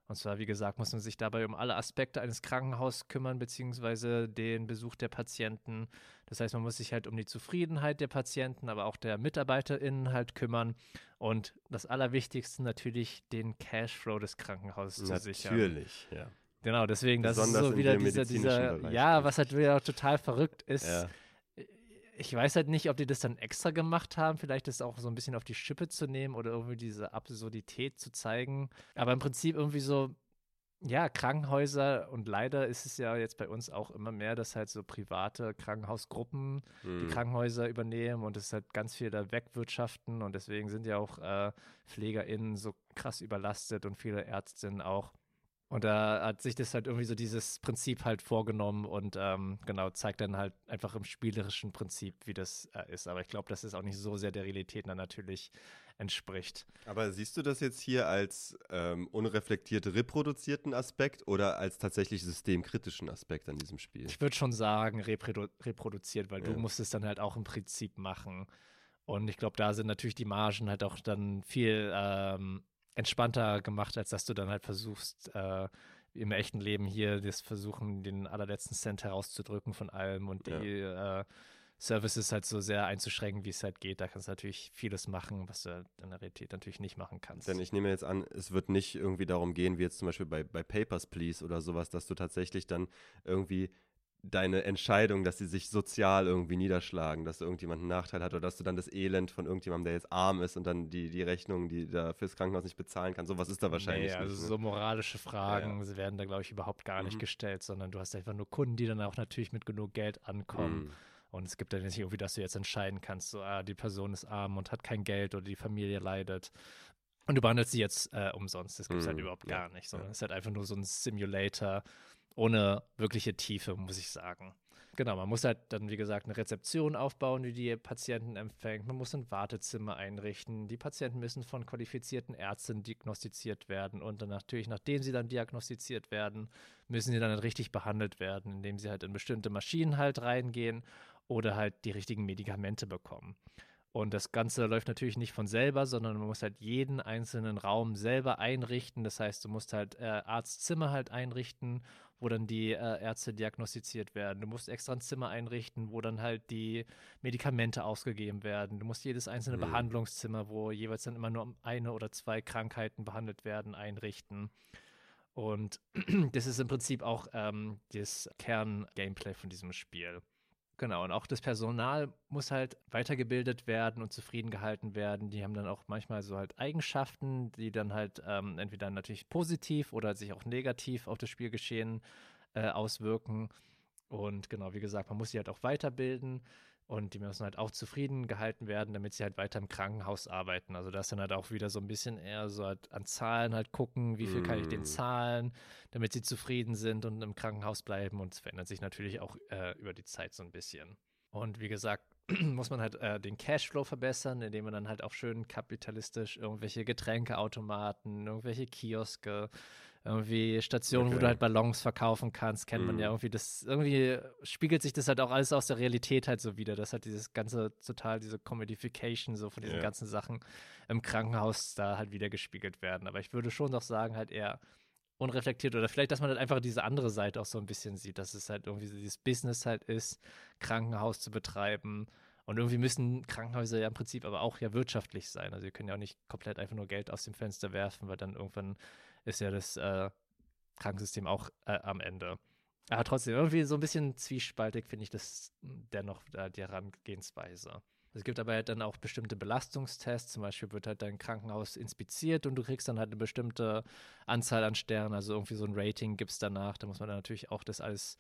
Und zwar, wie gesagt, muss man sich dabei um alle Aspekte eines Krankenhauses kümmern, beziehungsweise den Besuch der Patienten. Das heißt, man muss sich halt um die Zufriedenheit der Patienten, aber auch der MitarbeiterInnen halt kümmern. Und das Allerwichtigste natürlich, den Cashflow des Krankenhauses natürlich, zu sichern. Natürlich, ja. Genau, deswegen, das ist so wieder dieser, dieser ja, was halt wieder total verrückt ist. Ja. Ich weiß halt nicht, ob die das dann extra gemacht haben, vielleicht das auch so ein bisschen auf die Schippe zu nehmen oder irgendwie diese Absurdität zu zeigen. Aber im Prinzip irgendwie so, ja, Krankenhäuser und leider ist es ja jetzt bei uns auch immer mehr, dass halt so private Krankenhausgruppen hm. die Krankenhäuser übernehmen und es halt ganz viel da wegwirtschaften und deswegen sind ja auch äh, PflegerInnen so krass überlastet und viele Ärztinnen auch. Und da hat sich das halt irgendwie so dieses Prinzip halt vorgenommen und ähm, genau zeigt dann halt einfach im spielerischen Prinzip, wie das äh, ist. Aber ich glaube, dass es auch nicht so sehr der Realität dann natürlich entspricht. Aber siehst du das jetzt hier als ähm, unreflektiert reproduzierten Aspekt oder als tatsächlich systemkritischen Aspekt an diesem Spiel? Ich würde schon sagen, reprodu reproduziert, weil ja. du musst es dann halt auch im Prinzip machen. Und ich glaube, da sind natürlich die Margen halt auch dann viel ähm, entspannter gemacht, als dass du dann halt versuchst, äh, im echten Leben hier das versuchen, den allerletzten Cent herauszudrücken von allem und die ja. äh, Services halt so sehr einzuschränken, wie es halt geht. Da kannst du natürlich vieles machen, was du in der Realität natürlich nicht machen kannst. Denn ich nehme jetzt an, es wird nicht irgendwie darum gehen, wie jetzt zum Beispiel bei, bei Papers, Please oder sowas, dass du tatsächlich dann irgendwie deine Entscheidung, dass sie sich sozial irgendwie niederschlagen, dass irgendjemand einen Nachteil hat oder dass du dann das Elend von irgendjemandem, der jetzt arm ist und dann die, die Rechnung, die da fürs Krankenhaus nicht bezahlen kann, sowas ist da wahrscheinlich nee, also nicht. Also so moralische Fragen ja. werden da, glaube ich, überhaupt gar nicht mhm. gestellt, sondern du hast einfach nur Kunden, die dann auch natürlich mit genug Geld ankommen. Mhm. Und es gibt dann nicht irgendwie, dass du jetzt entscheiden kannst, so, ah, die Person ist arm und hat kein Geld oder die Familie leidet. Und du behandelst sie jetzt äh, umsonst. Das gibt es halt mhm. halt überhaupt ja. gar nicht, sondern es ja. ist halt einfach nur so ein Simulator, ohne wirkliche Tiefe, muss ich sagen. Genau, man muss halt dann, wie gesagt, eine Rezeption aufbauen, die die Patienten empfängt. Man muss ein Wartezimmer einrichten. Die Patienten müssen von qualifizierten Ärzten diagnostiziert werden. Und dann natürlich, nachdem sie dann diagnostiziert werden, müssen sie dann halt richtig behandelt werden, indem sie halt in bestimmte Maschinen halt reingehen oder halt die richtigen Medikamente bekommen. Und das Ganze läuft natürlich nicht von selber, sondern man muss halt jeden einzelnen Raum selber einrichten. Das heißt, du musst halt äh, Arztzimmer halt einrichten, wo dann die äh, Ärzte diagnostiziert werden. Du musst extra ein Zimmer einrichten, wo dann halt die Medikamente ausgegeben werden. Du musst jedes einzelne mhm. Behandlungszimmer, wo jeweils dann immer nur eine oder zwei Krankheiten behandelt werden, einrichten. Und das ist im Prinzip auch ähm, das Kern-Gameplay von diesem Spiel. Genau, und auch das Personal muss halt weitergebildet werden und zufrieden gehalten werden. Die haben dann auch manchmal so halt Eigenschaften, die dann halt ähm, entweder natürlich positiv oder sich auch negativ auf das Spielgeschehen äh, auswirken. Und genau, wie gesagt, man muss sie halt auch weiterbilden. Und die müssen halt auch zufrieden gehalten werden, damit sie halt weiter im Krankenhaus arbeiten. Also das dann halt auch wieder so ein bisschen eher so halt an Zahlen halt gucken, wie viel mm. kann ich denen mm. zahlen, damit sie zufrieden sind und im Krankenhaus bleiben. Und es verändert sich natürlich auch äh, über die Zeit so ein bisschen. Und wie gesagt, muss man halt äh, den Cashflow verbessern, indem man dann halt auch schön kapitalistisch irgendwelche Getränkeautomaten, irgendwelche Kioske, irgendwie Stationen, okay. wo du halt Ballons verkaufen kannst, kennt mm. man ja mhm. irgendwie. Das irgendwie spiegelt sich das halt auch alles aus der Realität halt so wieder. Das hat dieses ganze, total diese Commodification so von diesen yeah. ganzen Sachen im Krankenhaus da halt wieder gespiegelt werden. Aber ich würde schon noch sagen, halt eher unreflektiert oder vielleicht, dass man halt einfach diese andere Seite auch so ein bisschen sieht, dass es halt irgendwie so dieses Business halt ist, Krankenhaus zu betreiben. Und irgendwie müssen Krankenhäuser ja im Prinzip aber auch ja wirtschaftlich sein. Also, sie können ja auch nicht komplett einfach nur Geld aus dem Fenster werfen, weil dann irgendwann ist ja das äh, Krankensystem auch äh, am Ende. Aber trotzdem, irgendwie so ein bisschen zwiespaltig finde ich das dennoch äh, die Herangehensweise. Es gibt aber halt dann auch bestimmte Belastungstests. Zum Beispiel wird halt dein Krankenhaus inspiziert und du kriegst dann halt eine bestimmte Anzahl an Sternen. Also irgendwie so ein Rating gibt es danach. Da muss man dann natürlich auch das alles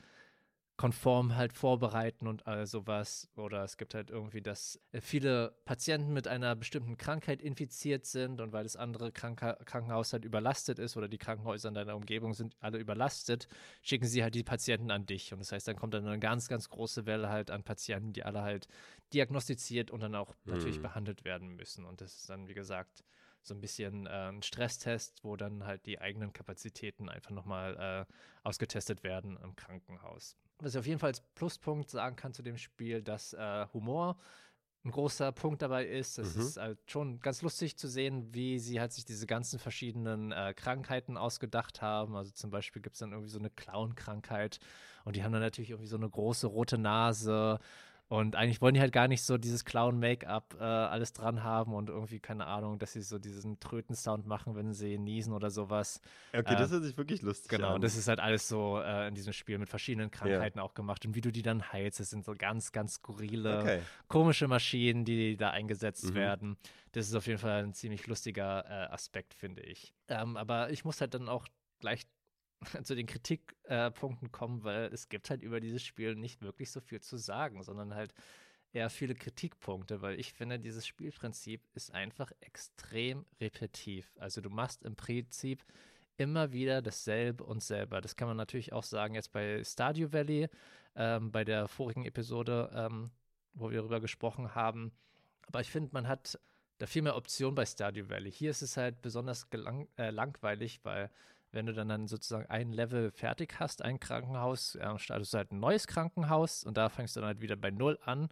konform halt vorbereiten und all sowas. Oder es gibt halt irgendwie, dass äh, viele Patienten mit einer bestimmten Krankheit infiziert sind und weil das andere Kranker Krankenhaus halt überlastet ist oder die Krankenhäuser in deiner Umgebung sind alle überlastet, schicken sie halt die Patienten an dich. Und das heißt, dann kommt dann eine ganz, ganz große Welle halt an Patienten, die alle halt diagnostiziert und dann auch natürlich mhm. behandelt werden müssen. Und das ist dann, wie gesagt, so ein bisschen äh, ein Stresstest, wo dann halt die eigenen Kapazitäten einfach nochmal äh, ausgetestet werden im Krankenhaus. Was ich auf jeden Fall als Pluspunkt sagen kann zu dem Spiel, dass äh, Humor ein großer Punkt dabei ist. Es mhm. ist halt schon ganz lustig zu sehen, wie sie halt sich diese ganzen verschiedenen äh, Krankheiten ausgedacht haben. Also zum Beispiel gibt es dann irgendwie so eine Clown-Krankheit und die haben dann natürlich irgendwie so eine große rote Nase und eigentlich wollen die halt gar nicht so dieses Clown-Make-up äh, alles dran haben und irgendwie, keine Ahnung, dass sie so diesen Tröten-Sound machen, wenn sie niesen oder sowas. Okay, äh, das hört sich wirklich lustig genau, an. Genau, und das ist halt alles so äh, in diesem Spiel mit verschiedenen Krankheiten ja. auch gemacht. Und wie du die dann heilst, das sind so ganz, ganz skurrile, okay. komische Maschinen, die da eingesetzt mhm. werden. Das ist auf jeden Fall ein ziemlich lustiger äh, Aspekt, finde ich. Ähm, aber ich muss halt dann auch gleich zu den Kritikpunkten äh, kommen, weil es gibt halt über dieses Spiel nicht wirklich so viel zu sagen, sondern halt eher viele Kritikpunkte, weil ich finde, dieses Spielprinzip ist einfach extrem repetitiv. Also du machst im Prinzip immer wieder dasselbe und selber. Das kann man natürlich auch sagen jetzt bei Stardew Valley, ähm, bei der vorigen Episode, ähm, wo wir darüber gesprochen haben. Aber ich finde, man hat da viel mehr Optionen bei Stardew Valley. Hier ist es halt besonders äh, langweilig, weil wenn du dann, dann sozusagen ein Level fertig hast, ein Krankenhaus, ja, startest du halt ein neues Krankenhaus und da fängst du dann halt wieder bei Null an.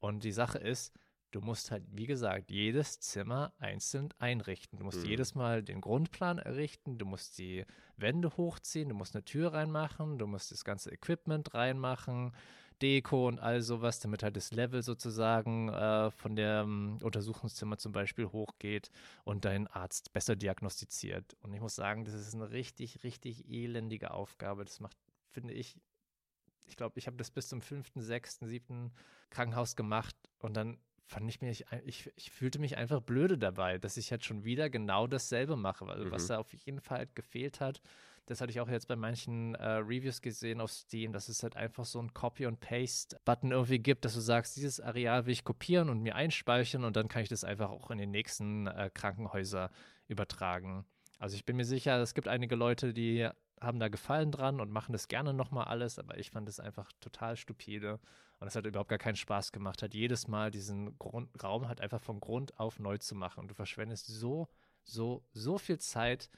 Und die Sache ist, du musst halt, wie gesagt, jedes Zimmer einzeln einrichten. Du musst mhm. jedes Mal den Grundplan errichten, du musst die Wände hochziehen, du musst eine Tür reinmachen, du musst das ganze Equipment reinmachen, Deko und all sowas, damit halt das Level sozusagen äh, von dem Untersuchungszimmer zum Beispiel hochgeht und dein Arzt besser diagnostiziert. Und ich muss sagen, das ist eine richtig, richtig elendige Aufgabe. Das macht, finde ich, ich glaube, ich habe das bis zum fünften, sechsten, siebten Krankenhaus gemacht und dann fand ich mich, ich, ich fühlte mich einfach blöde dabei, dass ich halt schon wieder genau dasselbe mache, weil mhm. was da auf jeden Fall halt gefehlt hat, das hatte ich auch jetzt bei manchen äh, Reviews gesehen auf Steam, dass es halt einfach so ein Copy- und Paste-Button irgendwie gibt, dass du sagst, dieses Areal will ich kopieren und mir einspeichern und dann kann ich das einfach auch in den nächsten äh, Krankenhäuser übertragen. Also ich bin mir sicher, es gibt einige Leute, die haben da Gefallen dran und machen das gerne nochmal alles, aber ich fand das einfach total stupide und es hat überhaupt gar keinen Spaß gemacht, hat jedes Mal diesen Grund, Raum halt einfach von Grund auf neu zu machen und du verschwendest so, so, so viel Zeit,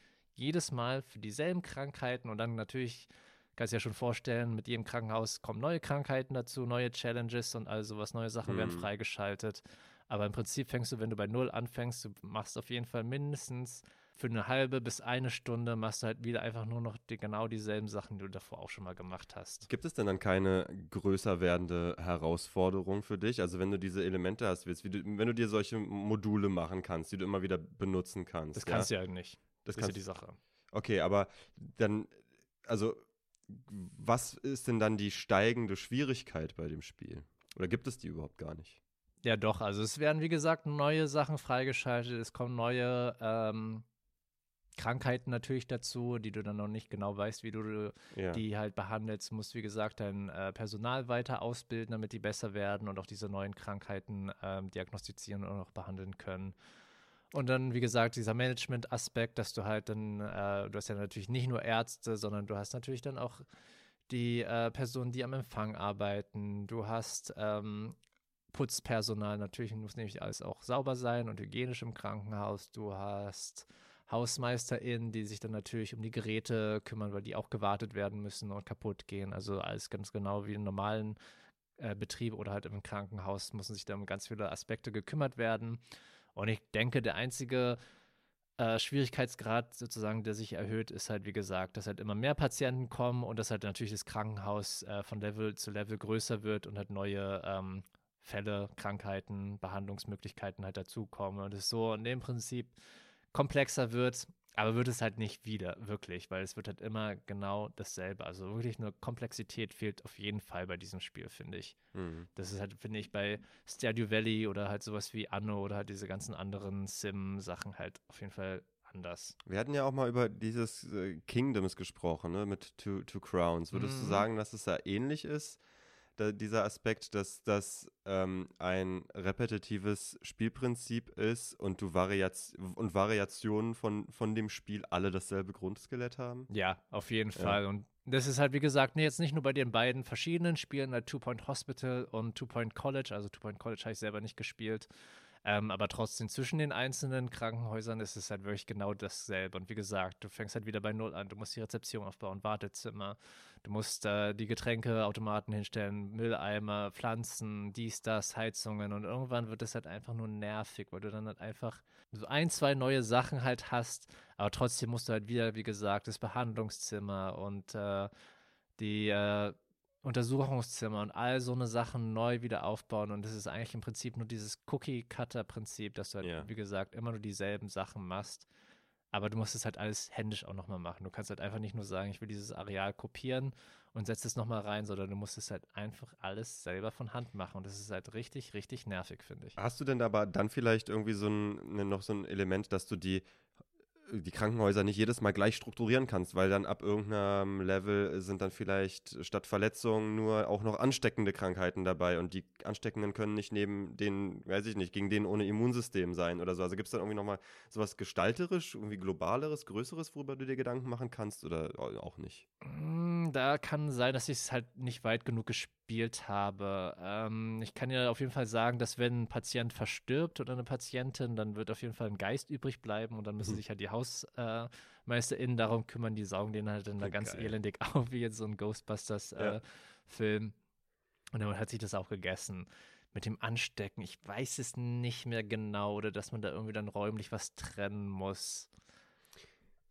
jedes Mal für dieselben Krankheiten und dann natürlich, kannst du ja schon vorstellen, mit jedem Krankenhaus kommen neue Krankheiten dazu, neue Challenges und all sowas, neue Sachen hm. werden mhm. freigeschaltet. Aber im Prinzip fängst du, wenn du bei Null anfängst, du machst auf jeden Fall mindestens für eine halbe bis eine Stunde machst du halt wieder einfach nur noch die, genau dieselben Sachen, die du davor auch schon mal gemacht hast. Gibt es denn dann keine größer werdende Herausforderung für dich? Also wenn du diese Elemente hast, wie du, wenn du dir solche Module machen kannst, die du immer wieder benutzen kannst. Das ja? kannst du ja nicht. Das, ist ja die Sache. Okay, aber dann, also, was ist denn dann die steigende Schwierigkeit bei dem Spiel? Oder gibt es die überhaupt gar nicht? Ja, doch. Also, es werden, wie gesagt, neue Sachen freigeschaltet. Es kommen neue ähm, Krankheiten natürlich dazu, die du dann noch nicht genau weißt, wie du ja. die halt behandelst. Du musst, wie gesagt, dein äh, Personal weiter ausbilden, damit die besser werden und auch diese neuen Krankheiten ähm, diagnostizieren und auch behandeln können. Und dann, wie gesagt, dieser Management-Aspekt, dass du halt dann, äh, du hast ja natürlich nicht nur Ärzte, sondern du hast natürlich dann auch die äh, Personen, die am Empfang arbeiten. Du hast ähm, Putzpersonal, natürlich muss nämlich alles auch sauber sein und hygienisch im Krankenhaus. Du hast HausmeisterInnen, die sich dann natürlich um die Geräte kümmern, weil die auch gewartet werden müssen und kaputt gehen. Also alles ganz genau wie im normalen äh, Betrieb oder halt im Krankenhaus müssen sich da um ganz viele Aspekte gekümmert werden. Und ich denke, der einzige äh, Schwierigkeitsgrad sozusagen, der sich erhöht, ist halt, wie gesagt, dass halt immer mehr Patienten kommen und dass halt natürlich das Krankenhaus äh, von Level zu Level größer wird und halt neue ähm, Fälle, Krankheiten, Behandlungsmöglichkeiten halt dazukommen und es so in dem Prinzip komplexer wird. Aber wird es halt nicht wieder, wirklich, weil es wird halt immer genau dasselbe. Also wirklich eine Komplexität fehlt auf jeden Fall bei diesem Spiel, finde ich. Mhm. Das ist halt, finde ich, bei Stadio Valley oder halt sowas wie Anno oder halt diese ganzen anderen Sim-Sachen halt auf jeden Fall anders. Wir hatten ja auch mal über dieses äh, Kingdoms gesprochen, ne, mit Two, Two Crowns. Würdest mhm. du sagen, dass es da ähnlich ist? Da, dieser Aspekt, dass das ähm, ein repetitives Spielprinzip ist und du Variaz und Variationen von, von dem Spiel alle dasselbe Grundskelett haben? Ja, auf jeden ja. Fall. Und das ist halt, wie gesagt, nee, jetzt nicht nur bei den beiden verschiedenen Spielen, halt Two Point Hospital und Two Point College. Also Two Point College habe ich selber nicht gespielt. Ähm, aber trotzdem zwischen den einzelnen Krankenhäusern ist es halt wirklich genau dasselbe. Und wie gesagt, du fängst halt wieder bei Null an. Du musst die Rezeption aufbauen, Wartezimmer. Du musst äh, die Getränkeautomaten hinstellen, Mülleimer, Pflanzen, dies, das, Heizungen. Und irgendwann wird es halt einfach nur nervig, weil du dann halt einfach so ein, zwei neue Sachen halt hast. Aber trotzdem musst du halt wieder, wie gesagt, das Behandlungszimmer und äh, die äh, Untersuchungszimmer und all so eine Sachen neu wieder aufbauen. Und es ist eigentlich im Prinzip nur dieses Cookie-Cutter-Prinzip, dass du halt, ja. wie gesagt, immer nur dieselben Sachen machst. Aber du musst es halt alles händisch auch nochmal machen. Du kannst halt einfach nicht nur sagen, ich will dieses Areal kopieren und setze es nochmal rein, sondern du musst es halt einfach alles selber von Hand machen. Und das ist halt richtig, richtig nervig, finde ich. Hast du denn aber dann vielleicht irgendwie so ein, ne, noch so ein Element, dass du die die Krankenhäuser nicht jedes Mal gleich strukturieren kannst, weil dann ab irgendeinem Level sind dann vielleicht statt Verletzungen nur auch noch ansteckende Krankheiten dabei und die ansteckenden können nicht neben den, weiß ich nicht, gegen den ohne Immunsystem sein oder so. Also gibt es dann irgendwie nochmal sowas gestalterisch, irgendwie globaleres, größeres, worüber du dir Gedanken machen kannst oder auch nicht? Hm, da kann sein, dass ich es halt nicht weit genug gespielt habe. Ähm, ich kann ja auf jeden Fall sagen, dass wenn ein Patient verstirbt oder eine Patientin, dann wird auf jeden Fall ein Geist übrig bleiben und dann müssen mhm. sich halt die HausmeisterInnen äh, darum kümmern, die saugen den halt dann da ganz geil. elendig auf, wie jetzt so ein Ghostbusters-Film. Äh, Und dann hat sich das auch gegessen mit dem Anstecken. Ich weiß es nicht mehr genau oder dass man da irgendwie dann räumlich was trennen muss.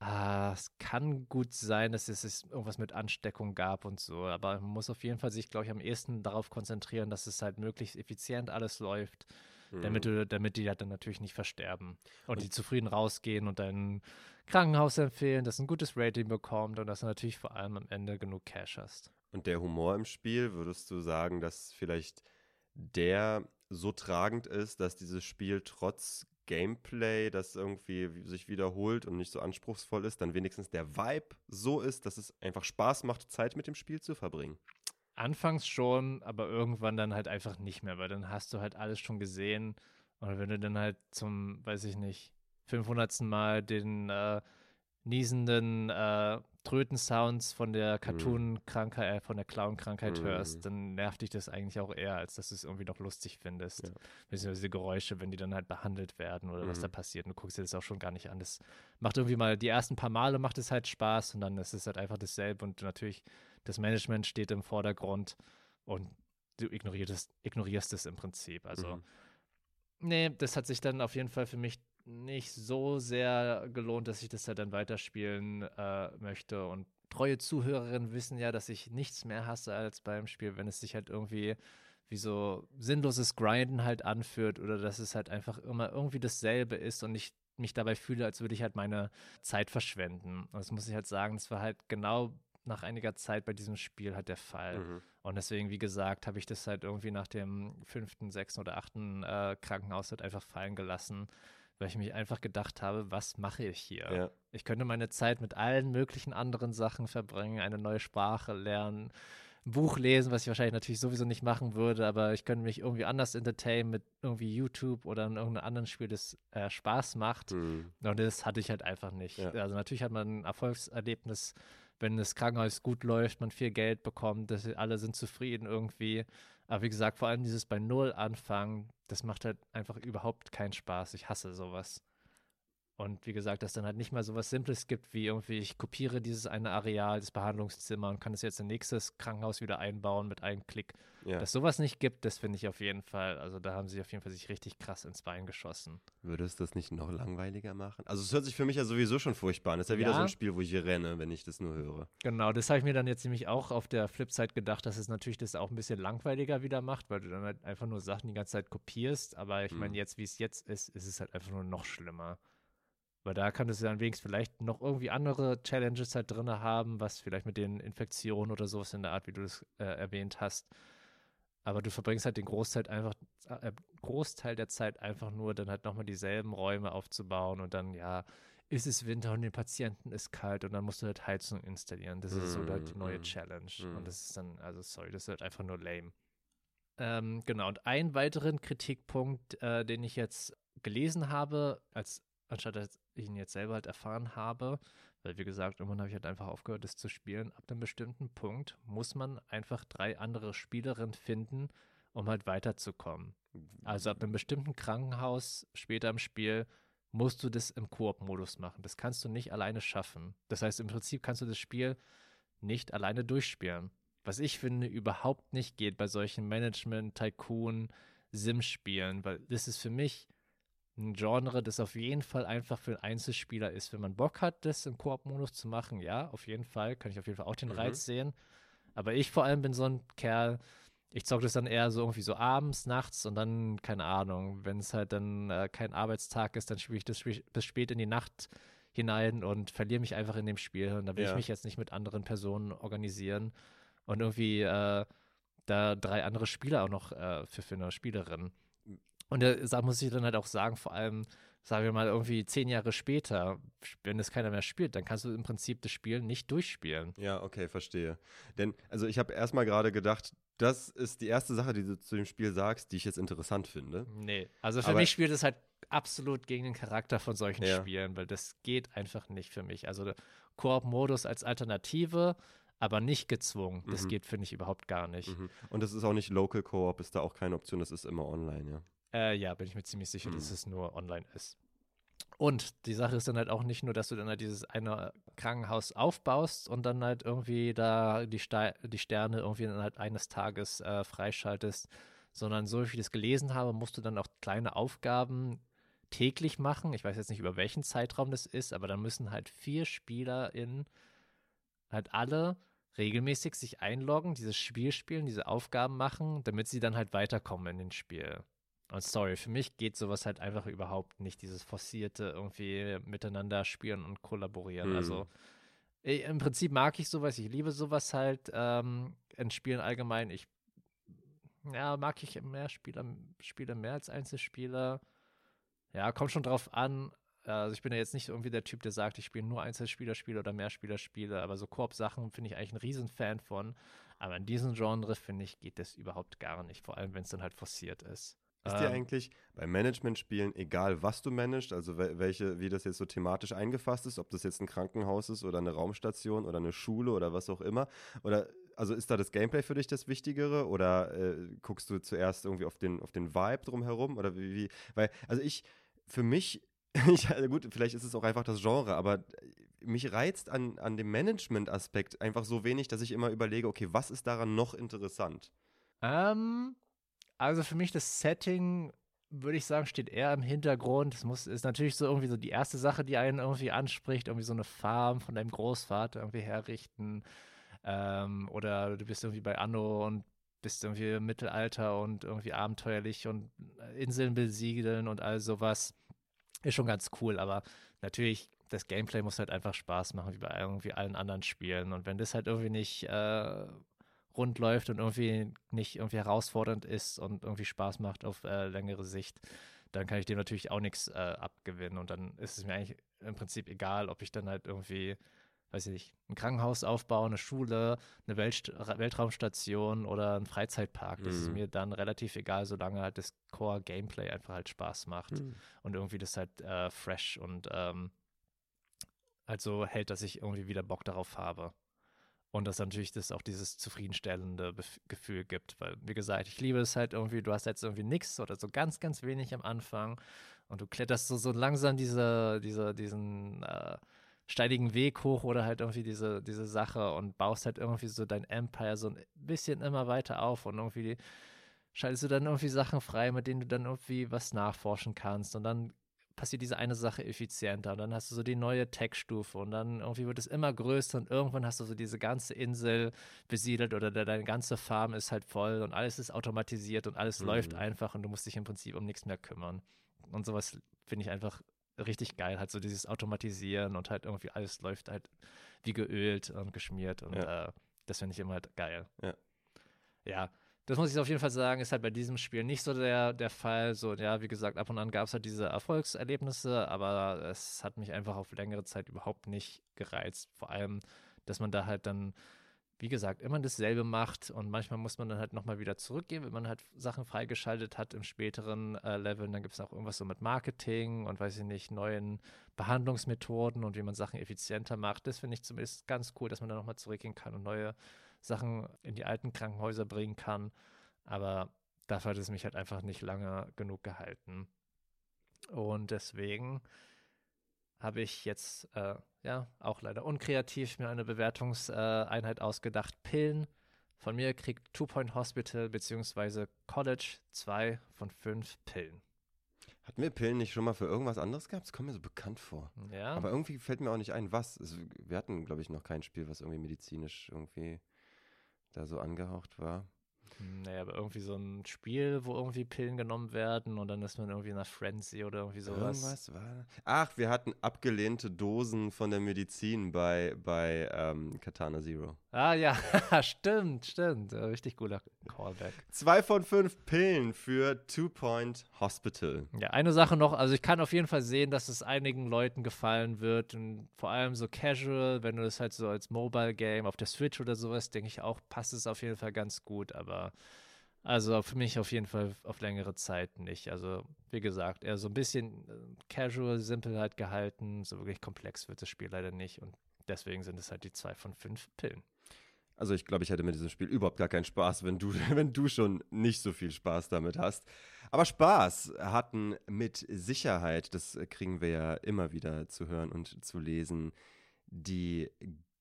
Ah, es kann gut sein, dass es irgendwas mit Ansteckung gab und so, aber man muss auf jeden Fall sich, glaube ich, am ehesten darauf konzentrieren, dass es halt möglichst effizient alles läuft, mhm. damit, du, damit die dann natürlich nicht versterben und, und die zufrieden rausgehen und dein Krankenhaus empfehlen, das ein gutes Rating bekommt und dass du natürlich vor allem am Ende genug Cash hast. Und der Humor im Spiel, würdest du sagen, dass vielleicht der so tragend ist, dass dieses Spiel trotz Gameplay, das irgendwie sich wiederholt und nicht so anspruchsvoll ist, dann wenigstens der Vibe so ist, dass es einfach Spaß macht, Zeit mit dem Spiel zu verbringen. Anfangs schon, aber irgendwann dann halt einfach nicht mehr, weil dann hast du halt alles schon gesehen. Und wenn du dann halt zum, weiß ich nicht, 500. Mal den äh, niesenden äh, Tröten-Sounds von der mhm. Cartoon-Krankheit, äh, von der Clown-Krankheit mhm. hörst, dann nervt dich das eigentlich auch eher, als dass du es irgendwie noch lustig findest. Ja. Beziehungsweise diese Geräusche, wenn die dann halt behandelt werden oder mhm. was da passiert. Und du guckst dir das auch schon gar nicht an. Das macht irgendwie mal, die ersten paar Male macht es halt Spaß und dann ist es halt einfach dasselbe. Und natürlich, das Management steht im Vordergrund und du ignorierst, ignorierst es im Prinzip. Also, mhm. nee, das hat sich dann auf jeden Fall für mich nicht so sehr gelohnt, dass ich das halt dann weiterspielen äh, möchte. Und treue Zuhörerinnen wissen ja, dass ich nichts mehr hasse als beim Spiel, wenn es sich halt irgendwie wie so sinnloses Grinden halt anführt oder dass es halt einfach immer irgendwie dasselbe ist und ich mich dabei fühle, als würde ich halt meine Zeit verschwenden. Und das muss ich halt sagen, das war halt genau nach einiger Zeit bei diesem Spiel halt der Fall. Mhm. Und deswegen, wie gesagt, habe ich das halt irgendwie nach dem fünften, sechsten oder achten äh, Krankenhaus halt einfach fallen gelassen weil ich mich einfach gedacht habe, was mache ich hier? Ja. Ich könnte meine Zeit mit allen möglichen anderen Sachen verbringen, eine neue Sprache lernen, ein Buch lesen, was ich wahrscheinlich natürlich sowieso nicht machen würde, aber ich könnte mich irgendwie anders entertainen mit irgendwie YouTube oder in irgendeinem anderen Spiel, das äh, Spaß macht. Mhm. Und das hatte ich halt einfach nicht. Ja. Also natürlich hat man ein Erfolgserlebnis, wenn das Krankenhaus gut läuft, man viel Geld bekommt, dass alle sind zufrieden irgendwie. Aber wie gesagt, vor allem dieses bei Null anfangen, das macht halt einfach überhaupt keinen Spaß. Ich hasse sowas. Und wie gesagt, dass dann halt nicht mal so was Simples gibt, wie irgendwie, ich kopiere dieses eine Areal, das Behandlungszimmer und kann es jetzt in nächstes Krankenhaus wieder einbauen mit einem Klick. Ja. Dass sowas nicht gibt, das finde ich auf jeden Fall. Also da haben sie auf jeden Fall sich richtig krass ins Bein geschossen. Würde es das nicht noch langweiliger machen? Also es hört sich für mich ja sowieso schon furchtbar an. Das ist ja wieder ja. so ein Spiel, wo ich hier renne, wenn ich das nur höre. Genau, das habe ich mir dann jetzt nämlich auch auf der Flipside gedacht, dass es natürlich das auch ein bisschen langweiliger wieder macht, weil du dann halt einfach nur Sachen die ganze Zeit kopierst. Aber ich meine, hm. jetzt, wie es jetzt ist, ist es halt einfach nur noch schlimmer. Weil da könntest du dann wenigstens vielleicht noch irgendwie andere Challenges halt drin haben, was vielleicht mit den Infektionen oder sowas in der Art, wie du das äh, erwähnt hast. Aber du verbringst halt den Großteil einfach, äh, Großteil der Zeit einfach nur, dann halt nochmal dieselben Räume aufzubauen und dann, ja, ist es Winter und den Patienten ist kalt und dann musst du halt Heizung installieren. Das ist so halt die neue mm, Challenge. Mm. Und das ist dann, also sorry, das ist halt einfach nur lame. Ähm, genau, und einen weiteren Kritikpunkt, äh, den ich jetzt gelesen habe, als anstatt dass ich ihn jetzt selber halt erfahren habe, weil wie gesagt, irgendwann habe ich halt einfach aufgehört, das zu spielen. Ab einem bestimmten Punkt muss man einfach drei andere Spielerinnen finden, um halt weiterzukommen. Also ab einem bestimmten Krankenhaus später im Spiel musst du das im Koop-Modus machen. Das kannst du nicht alleine schaffen. Das heißt, im Prinzip kannst du das Spiel nicht alleine durchspielen. Was ich finde, überhaupt nicht geht bei solchen Management, Tycoon, Sim-Spielen, weil das ist für mich ein Genre, das auf jeden Fall einfach für einen Einzelspieler ist. Wenn man Bock hat, das im Koop-Modus zu machen, ja, auf jeden Fall, kann ich auf jeden Fall auch den mhm. Reiz sehen. Aber ich vor allem bin so ein Kerl, ich zocke das dann eher so irgendwie so abends, nachts und dann, keine Ahnung, wenn es halt dann äh, kein Arbeitstag ist, dann spiele ich das bis spät in die Nacht hinein und verliere mich einfach in dem Spiel. Und da will ja. ich mich jetzt nicht mit anderen Personen organisieren und irgendwie äh, da drei andere Spieler auch noch äh, für, für eine Spielerin. Und da muss ich dann halt auch sagen, vor allem, sagen wir mal, irgendwie zehn Jahre später, wenn es keiner mehr spielt, dann kannst du im Prinzip das Spiel nicht durchspielen. Ja, okay, verstehe. Denn, also ich habe erstmal gerade gedacht, das ist die erste Sache, die du zu dem Spiel sagst, die ich jetzt interessant finde. Nee, also für Aber mich spielt es halt absolut gegen den Charakter von solchen ja. Spielen, weil das geht einfach nicht für mich. Also Koop-Modus als Alternative, aber nicht gezwungen. Das mhm. geht, finde ich, überhaupt gar nicht. Mhm. Und das ist auch nicht Local Koop, ist da auch keine Option, das ist immer online, ja. Äh, ja, bin ich mir ziemlich sicher, mhm. dass es nur online ist. Und die Sache ist dann halt auch nicht nur, dass du dann halt dieses eine Krankenhaus aufbaust und dann halt irgendwie da die, Ste die Sterne irgendwie dann halt eines Tages äh, freischaltest, sondern so wie ich das gelesen habe, musst du dann auch kleine Aufgaben täglich machen. Ich weiß jetzt nicht, über welchen Zeitraum das ist, aber dann müssen halt vier SpielerInnen halt alle regelmäßig sich einloggen, dieses Spiel spielen, diese Aufgaben machen, damit sie dann halt weiterkommen in den Spiel. Und sorry, für mich geht sowas halt einfach überhaupt nicht, dieses forcierte irgendwie miteinander spielen und kollaborieren. Also, mhm. Also im Prinzip mag ich sowas, ich liebe sowas halt ähm, in Spielen allgemein. Ich ja, mag ich mehr Spieler, Spiele mehr als Einzelspieler. Ja, kommt schon drauf an. Also ich bin ja jetzt nicht irgendwie der Typ, der sagt, ich spiele nur Einzelspielerspiele oder Mehrspielerspiele, aber so Koop-Sachen finde ich eigentlich ein Riesenfan von. Aber in diesem Genre, finde ich, geht das überhaupt gar nicht, vor allem wenn es dann halt forciert ist. Ist dir ähm. eigentlich bei Managementspielen egal, was du managst, also welche, wie das jetzt so thematisch eingefasst ist, ob das jetzt ein Krankenhaus ist oder eine Raumstation oder eine Schule oder was auch immer? Oder also ist da das Gameplay für dich das Wichtigere oder äh, guckst du zuerst irgendwie auf den, auf den Vibe drumherum? Oder wie, wie? Weil, also ich, für mich, ich, also gut, vielleicht ist es auch einfach das Genre, aber mich reizt an, an dem Management-Aspekt einfach so wenig, dass ich immer überlege, okay, was ist daran noch interessant? Ähm, also für mich das Setting, würde ich sagen, steht eher im Hintergrund. Es muss, ist natürlich so irgendwie so die erste Sache, die einen irgendwie anspricht, irgendwie so eine Farm von deinem Großvater irgendwie herrichten. Ähm, oder du bist irgendwie bei Anno und bist irgendwie im Mittelalter und irgendwie abenteuerlich und Inseln besiedeln und all sowas. Ist schon ganz cool, aber natürlich, das Gameplay muss halt einfach Spaß machen, wie bei irgendwie allen anderen Spielen. Und wenn das halt irgendwie nicht äh, rund läuft und irgendwie nicht irgendwie herausfordernd ist und irgendwie Spaß macht auf äh, längere Sicht, dann kann ich dem natürlich auch nichts äh, abgewinnen. Und dann ist es mir eigentlich im Prinzip egal, ob ich dann halt irgendwie, weiß ich nicht, ein Krankenhaus aufbaue, eine Schule, eine Welt Weltraumstation oder ein Freizeitpark. Das mhm. ist mir dann relativ egal, solange halt das Core-Gameplay einfach halt Spaß macht mhm. und irgendwie das halt äh, fresh und ähm, halt so hält, dass ich irgendwie wieder Bock darauf habe. Und dass natürlich das auch dieses zufriedenstellende Bef Gefühl gibt. Weil, wie gesagt, ich liebe es halt irgendwie, du hast jetzt irgendwie nichts oder so ganz, ganz wenig am Anfang und du kletterst so, so langsam diese, diese, diesen äh, steinigen Weg hoch oder halt irgendwie diese, diese Sache und baust halt irgendwie so dein Empire so ein bisschen immer weiter auf und irgendwie schaltest du dann irgendwie Sachen frei, mit denen du dann irgendwie was nachforschen kannst und dann passiert diese eine Sache effizienter und dann hast du so die neue Tech-Stufe und dann irgendwie wird es immer größer und irgendwann hast du so diese ganze Insel besiedelt oder deine ganze Farm ist halt voll und alles ist automatisiert und alles mhm. läuft einfach und du musst dich im Prinzip um nichts mehr kümmern. Und sowas finde ich einfach richtig geil, halt so dieses Automatisieren und halt irgendwie alles läuft halt wie geölt und geschmiert und Ja. äh, das finde ich immer halt geil. Ja. Ja, das muss ich auf jeden Fall sagen, ist halt bei diesem Spiel nicht so der, der Fall. So, ja, wie gesagt, ab und an gab es halt diese Erfolgserlebnisse, aber es hat mich einfach auf längere Zeit überhaupt nicht gereizt. Vor allem, dass man da halt dann, wie gesagt, immer dasselbe macht und manchmal muss man dann halt nochmal wieder zurückgehen, wenn man halt Sachen freigeschaltet hat im späteren äh, Leveln. Dann gibt es auch irgendwas so mit Marketing und weiß ich nicht, neuen Behandlungsmethoden und wie man Sachen effizienter macht. Das finde ich zumindest ganz cool, dass man da nochmal zurückgehen kann und neue Sachen in die alten Krankenhäuser bringen kann. Aber dafür hat es mich halt einfach nicht lange genug gehalten. Und deswegen habe ich jetzt, äh, ja, auch leider unkreativ mir eine Bewertungseinheit ausgedacht. Pillen. Von mir kriegt Two Point Hospital bzw. College zwei von fünf Pillen. Hatten wir Pillen nicht schon mal für irgendwas anderes gehabt? Das kommt mir so bekannt vor. Ja, Aber irgendwie fällt mir auch nicht ein, was. Es, wir hatten, glaube ich, noch kein Spiel, was irgendwie medizinisch irgendwie da so angehaucht war. Naja, aber irgendwie so ein Spiel, wo irgendwie Pillen genommen werden und dann ist man irgendwie in einer Frenzy oder irgendwie sowas. Irgendwas war. Ach, wir hatten abgelehnte Dosen von der Medizin bei, bei ähm, Katana Zero. Ah ja, stimmt, stimmt. Äh, Richtig cooler Callback. Zwei von fünf Pillen für Two Point Hospital. Ja, eine Sache noch, also ich kann auf jeden Fall sehen, dass es einigen Leuten gefallen wird und vor allem so casual, wenn du das halt so als Mobile Game auf der Switch oder sowas, denke ich auch, passt es auf jeden Fall ganz gut, aber also für mich auf jeden Fall auf längere Zeit nicht. Also wie gesagt, eher so ein bisschen äh, casual, simpel halt gehalten, so wirklich komplex wird das Spiel leider nicht und deswegen sind es halt die zwei von fünf Pillen. Also ich glaube, ich hätte mit diesem Spiel überhaupt gar keinen Spaß, wenn du, wenn du schon nicht so viel Spaß damit hast. Aber Spaß hatten mit Sicherheit, das kriegen wir ja immer wieder zu hören und zu lesen, die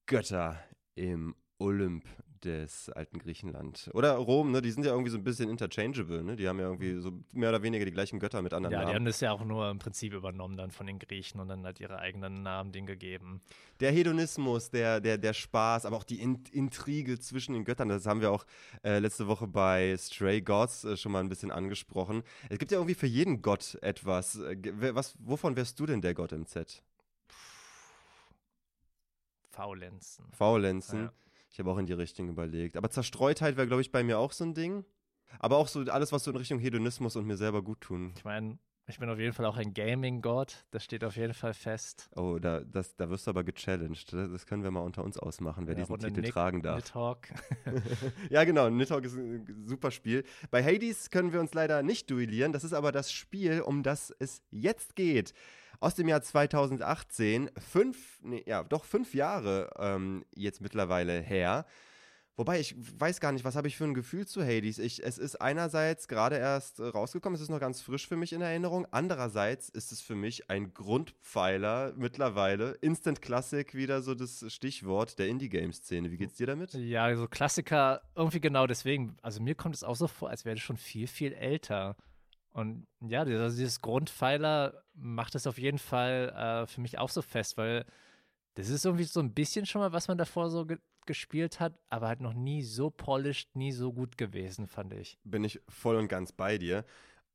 Götter im Olymp des alten Griechenland. Oder Rom, ne? Die sind ja irgendwie so ein bisschen interchangeable, ne? Die haben ja irgendwie so mehr oder weniger die gleichen Götter mit anderen Ja, die Namen. haben das ja auch nur im Prinzip übernommen dann von den Griechen und dann halt ihre eigenen Namen denen gegeben. Der Hedonismus, der, der, der Spaß, aber auch die In Intrige zwischen den Göttern, das haben wir auch äh, letzte Woche bei Stray Gods äh, schon mal ein bisschen angesprochen. Es gibt ja irgendwie für jeden Gott etwas. Äh, was, wovon wärst du denn der Gott im Z? Faulenzen. Faulenzen. Ja. Ich habe auch in die Richtung überlegt. Aber Zerstreutheit wäre, glaube ich, bei mir auch so ein Ding. Aber auch so alles, was so in Richtung Hedonismus und mir selber gut tun. Ich meine, ich bin auf jeden Fall auch ein Gaming-Gott. Das steht auf jeden Fall fest. Oh, da, das, da wirst du aber gechallenged. Das das können wir mal unter uns ausmachen, wer Ja, diesen Titel Nick- tragen darf. Nidhogg. Ja, genau. Nidhogg ist ein super Spiel. Bei Hades können wir uns leider nicht duellieren. Das ist aber das Spiel, um das es jetzt geht. Aus dem Jahr 2018. Fünf, nee, ja, doch fünf Jahre ähm, jetzt mittlerweile her. Wobei, ich weiß gar nicht, was habe ich für ein Gefühl zu Hades. Ich, es ist einerseits gerade erst äh, rausgekommen, es ist noch ganz frisch für mich in Erinnerung. Andererseits ist es für mich ein Grundpfeiler mittlerweile. Instant Classic, wieder so das Stichwort der Indie-Game-Szene. Wie geht's dir damit? Ja, so Klassiker, irgendwie genau deswegen. Also mir kommt es auch so vor, als wäre das schon viel, viel älter. Und ja, dieses, dieses Grundpfeiler macht es auf jeden Fall äh, für mich auch so fest, weil das ist irgendwie so ein bisschen schon mal, was man davor so gespielt hat, aber halt noch nie so polished, nie so gut gewesen, fand ich. bin ich voll und ganz bei dir.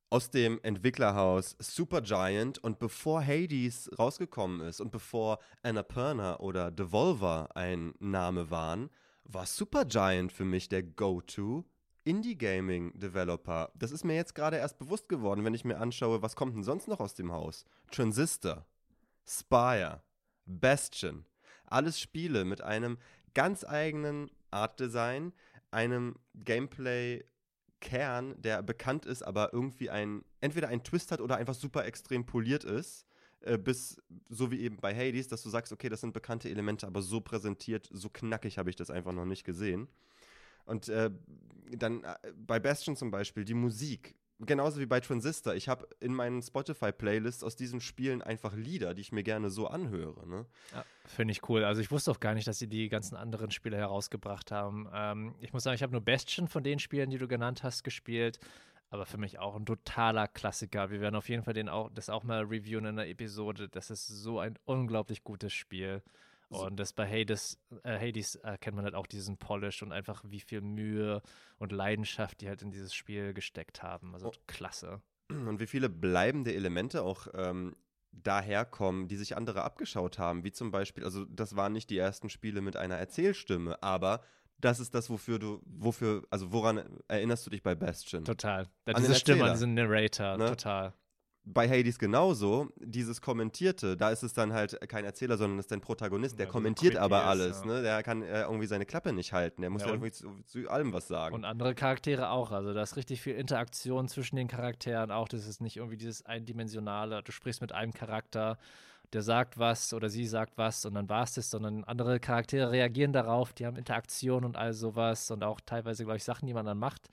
Aus dem Entwicklerhaus Supergiant und bevor Hades rausgekommen ist und bevor Annapurna oder Devolver ein Name waren, war Supergiant für mich der Go-To Indie-Gaming-Developer. Das ist mir jetzt gerade erst bewusst geworden, wenn ich mir anschaue, was kommt denn sonst noch aus dem Haus? Transistor, Spire, Bastion. Alles Spiele mit einem ganz eigenen Art-Design, einem Gameplay-Kern, der bekannt ist, aber irgendwie ein, entweder ein Twist hat oder einfach super extrem poliert ist. äh, Bis, so wie eben bei Hades, dass du sagst, okay, das sind bekannte Elemente, aber so präsentiert, so knackig habe ich das einfach noch nicht gesehen. Und äh, dann äh, bei Bastion zum Beispiel, die Musik, genauso wie bei Transistor. Ich habe in meinen Spotify-Playlists aus diesen Spielen einfach Lieder, die ich mir gerne so anhöre. Ne? Ja, finde ich cool. Also ich wusste auch gar nicht, dass sie die ganzen anderen Spiele herausgebracht haben. Ähm, ich muss sagen, ich habe nur Bastion von den Spielen, die du genannt hast, gespielt. Aber für mich auch ein totaler Klassiker. Wir werden auf jeden Fall den auch, das auch mal reviewen in der Episode. Das ist so ein unglaublich gutes Spiel. Und das bei Hades, äh, Hades äh, kennt man halt auch diesen Polish und einfach wie viel Mühe und Leidenschaft die halt in dieses Spiel gesteckt haben. Also Oh. klasse. Und wie viele bleibende Elemente auch ähm, daherkommen, die sich andere abgeschaut haben, wie zum Beispiel, also das waren nicht die ersten Spiele mit einer Erzählstimme, aber das ist das, wofür du, wofür, also woran erinnerst du dich bei Bastion? Total. Ja, diese Stimme an diesen Narrator, ne? total bei Hades genauso, dieses Kommentierte, da ist es dann halt kein Erzähler, sondern ist dein Protagonist, der ja, kommentiert aber alles, ja. ne? Der kann äh, irgendwie seine Klappe nicht halten, der muss ja, ja irgendwie zu, zu, allem was sagen. Und andere Charaktere auch, also da ist richtig viel Interaktion zwischen den Charakteren auch, das ist nicht irgendwie dieses eindimensionale, du sprichst mit einem Charakter, der sagt was oder sie sagt was und dann war es das, sondern andere Charaktere reagieren darauf, die haben Interaktion und all sowas und auch teilweise, glaube ich, Sachen, die man dann macht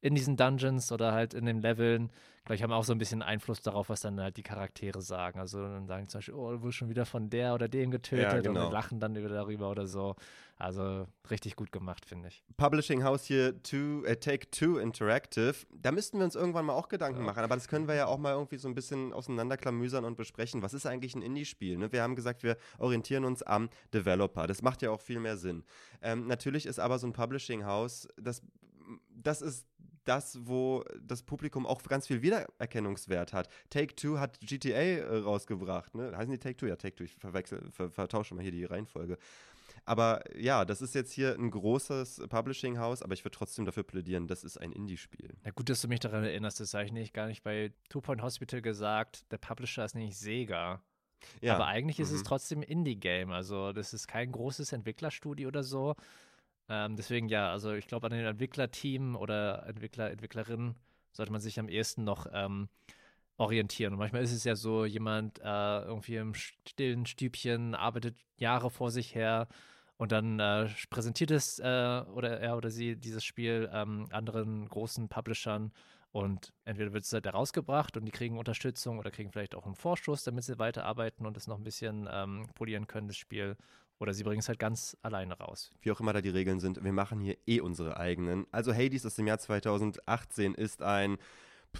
in diesen Dungeons oder halt in den Leveln, Vielleicht haben wir auch so ein bisschen Einfluss darauf, was dann halt die Charaktere sagen. Also dann sagen zum Beispiel, oh, du wurdest schon wieder von der oder dem getötet ja, genau. und lachen dann darüber oder so. Also richtig gut gemacht, finde ich. Publishing House hier two, äh, Take Two Interactive. Da müssten wir uns irgendwann mal auch Gedanken ja. machen. Aber das können wir ja auch mal irgendwie so ein bisschen auseinanderklamüsern und besprechen. Was ist eigentlich ein Indie-Spiel? Ne? Wir haben gesagt, wir orientieren uns am Developer. Das macht ja auch viel mehr Sinn. Ähm, natürlich ist aber so ein Publishing House, das, das ist das, wo das Publikum auch ganz viel Wiedererkennungswert hat. Take Two hat GTA äh, rausgebracht, ne? Heißen die Take Two? Ja, Take Two. Ich verwechsel, ver, vertausche mal hier die Reihenfolge. Aber ja, das ist jetzt hier ein großes Publishing-Haus, aber ich würde trotzdem dafür plädieren, das ist ein Indie-Spiel. Na gut, dass du mich daran erinnerst, das habe ich nicht, gar nicht bei Two Point Hospital gesagt. Der Publisher ist nämlich Sega. Ja. Aber eigentlich mhm. ist es mhm. trotzdem Indie-Game. Also, das ist kein großes Entwicklerstudio oder so, ähm, deswegen ja, also ich glaube, an den Entwicklerteam oder Entwickler, Entwicklerinnen sollte man sich am ehesten noch ähm, orientieren. Und manchmal ist es ja so, jemand äh, irgendwie im stillen Stübchen arbeitet Jahre vor sich her und dann äh, präsentiert es äh, oder er oder sie dieses Spiel ähm, anderen großen Publishern und entweder wird es halt herausgebracht und die kriegen Unterstützung oder kriegen vielleicht auch einen Vorschuss, damit sie weiterarbeiten und es noch ein bisschen ähm, polieren können, das Spiel. Oder sie bringen es halt ganz alleine raus. Wie auch immer da die Regeln sind, wir machen hier eh unsere eigenen. Also Hades aus dem Jahr 2018 ist ein,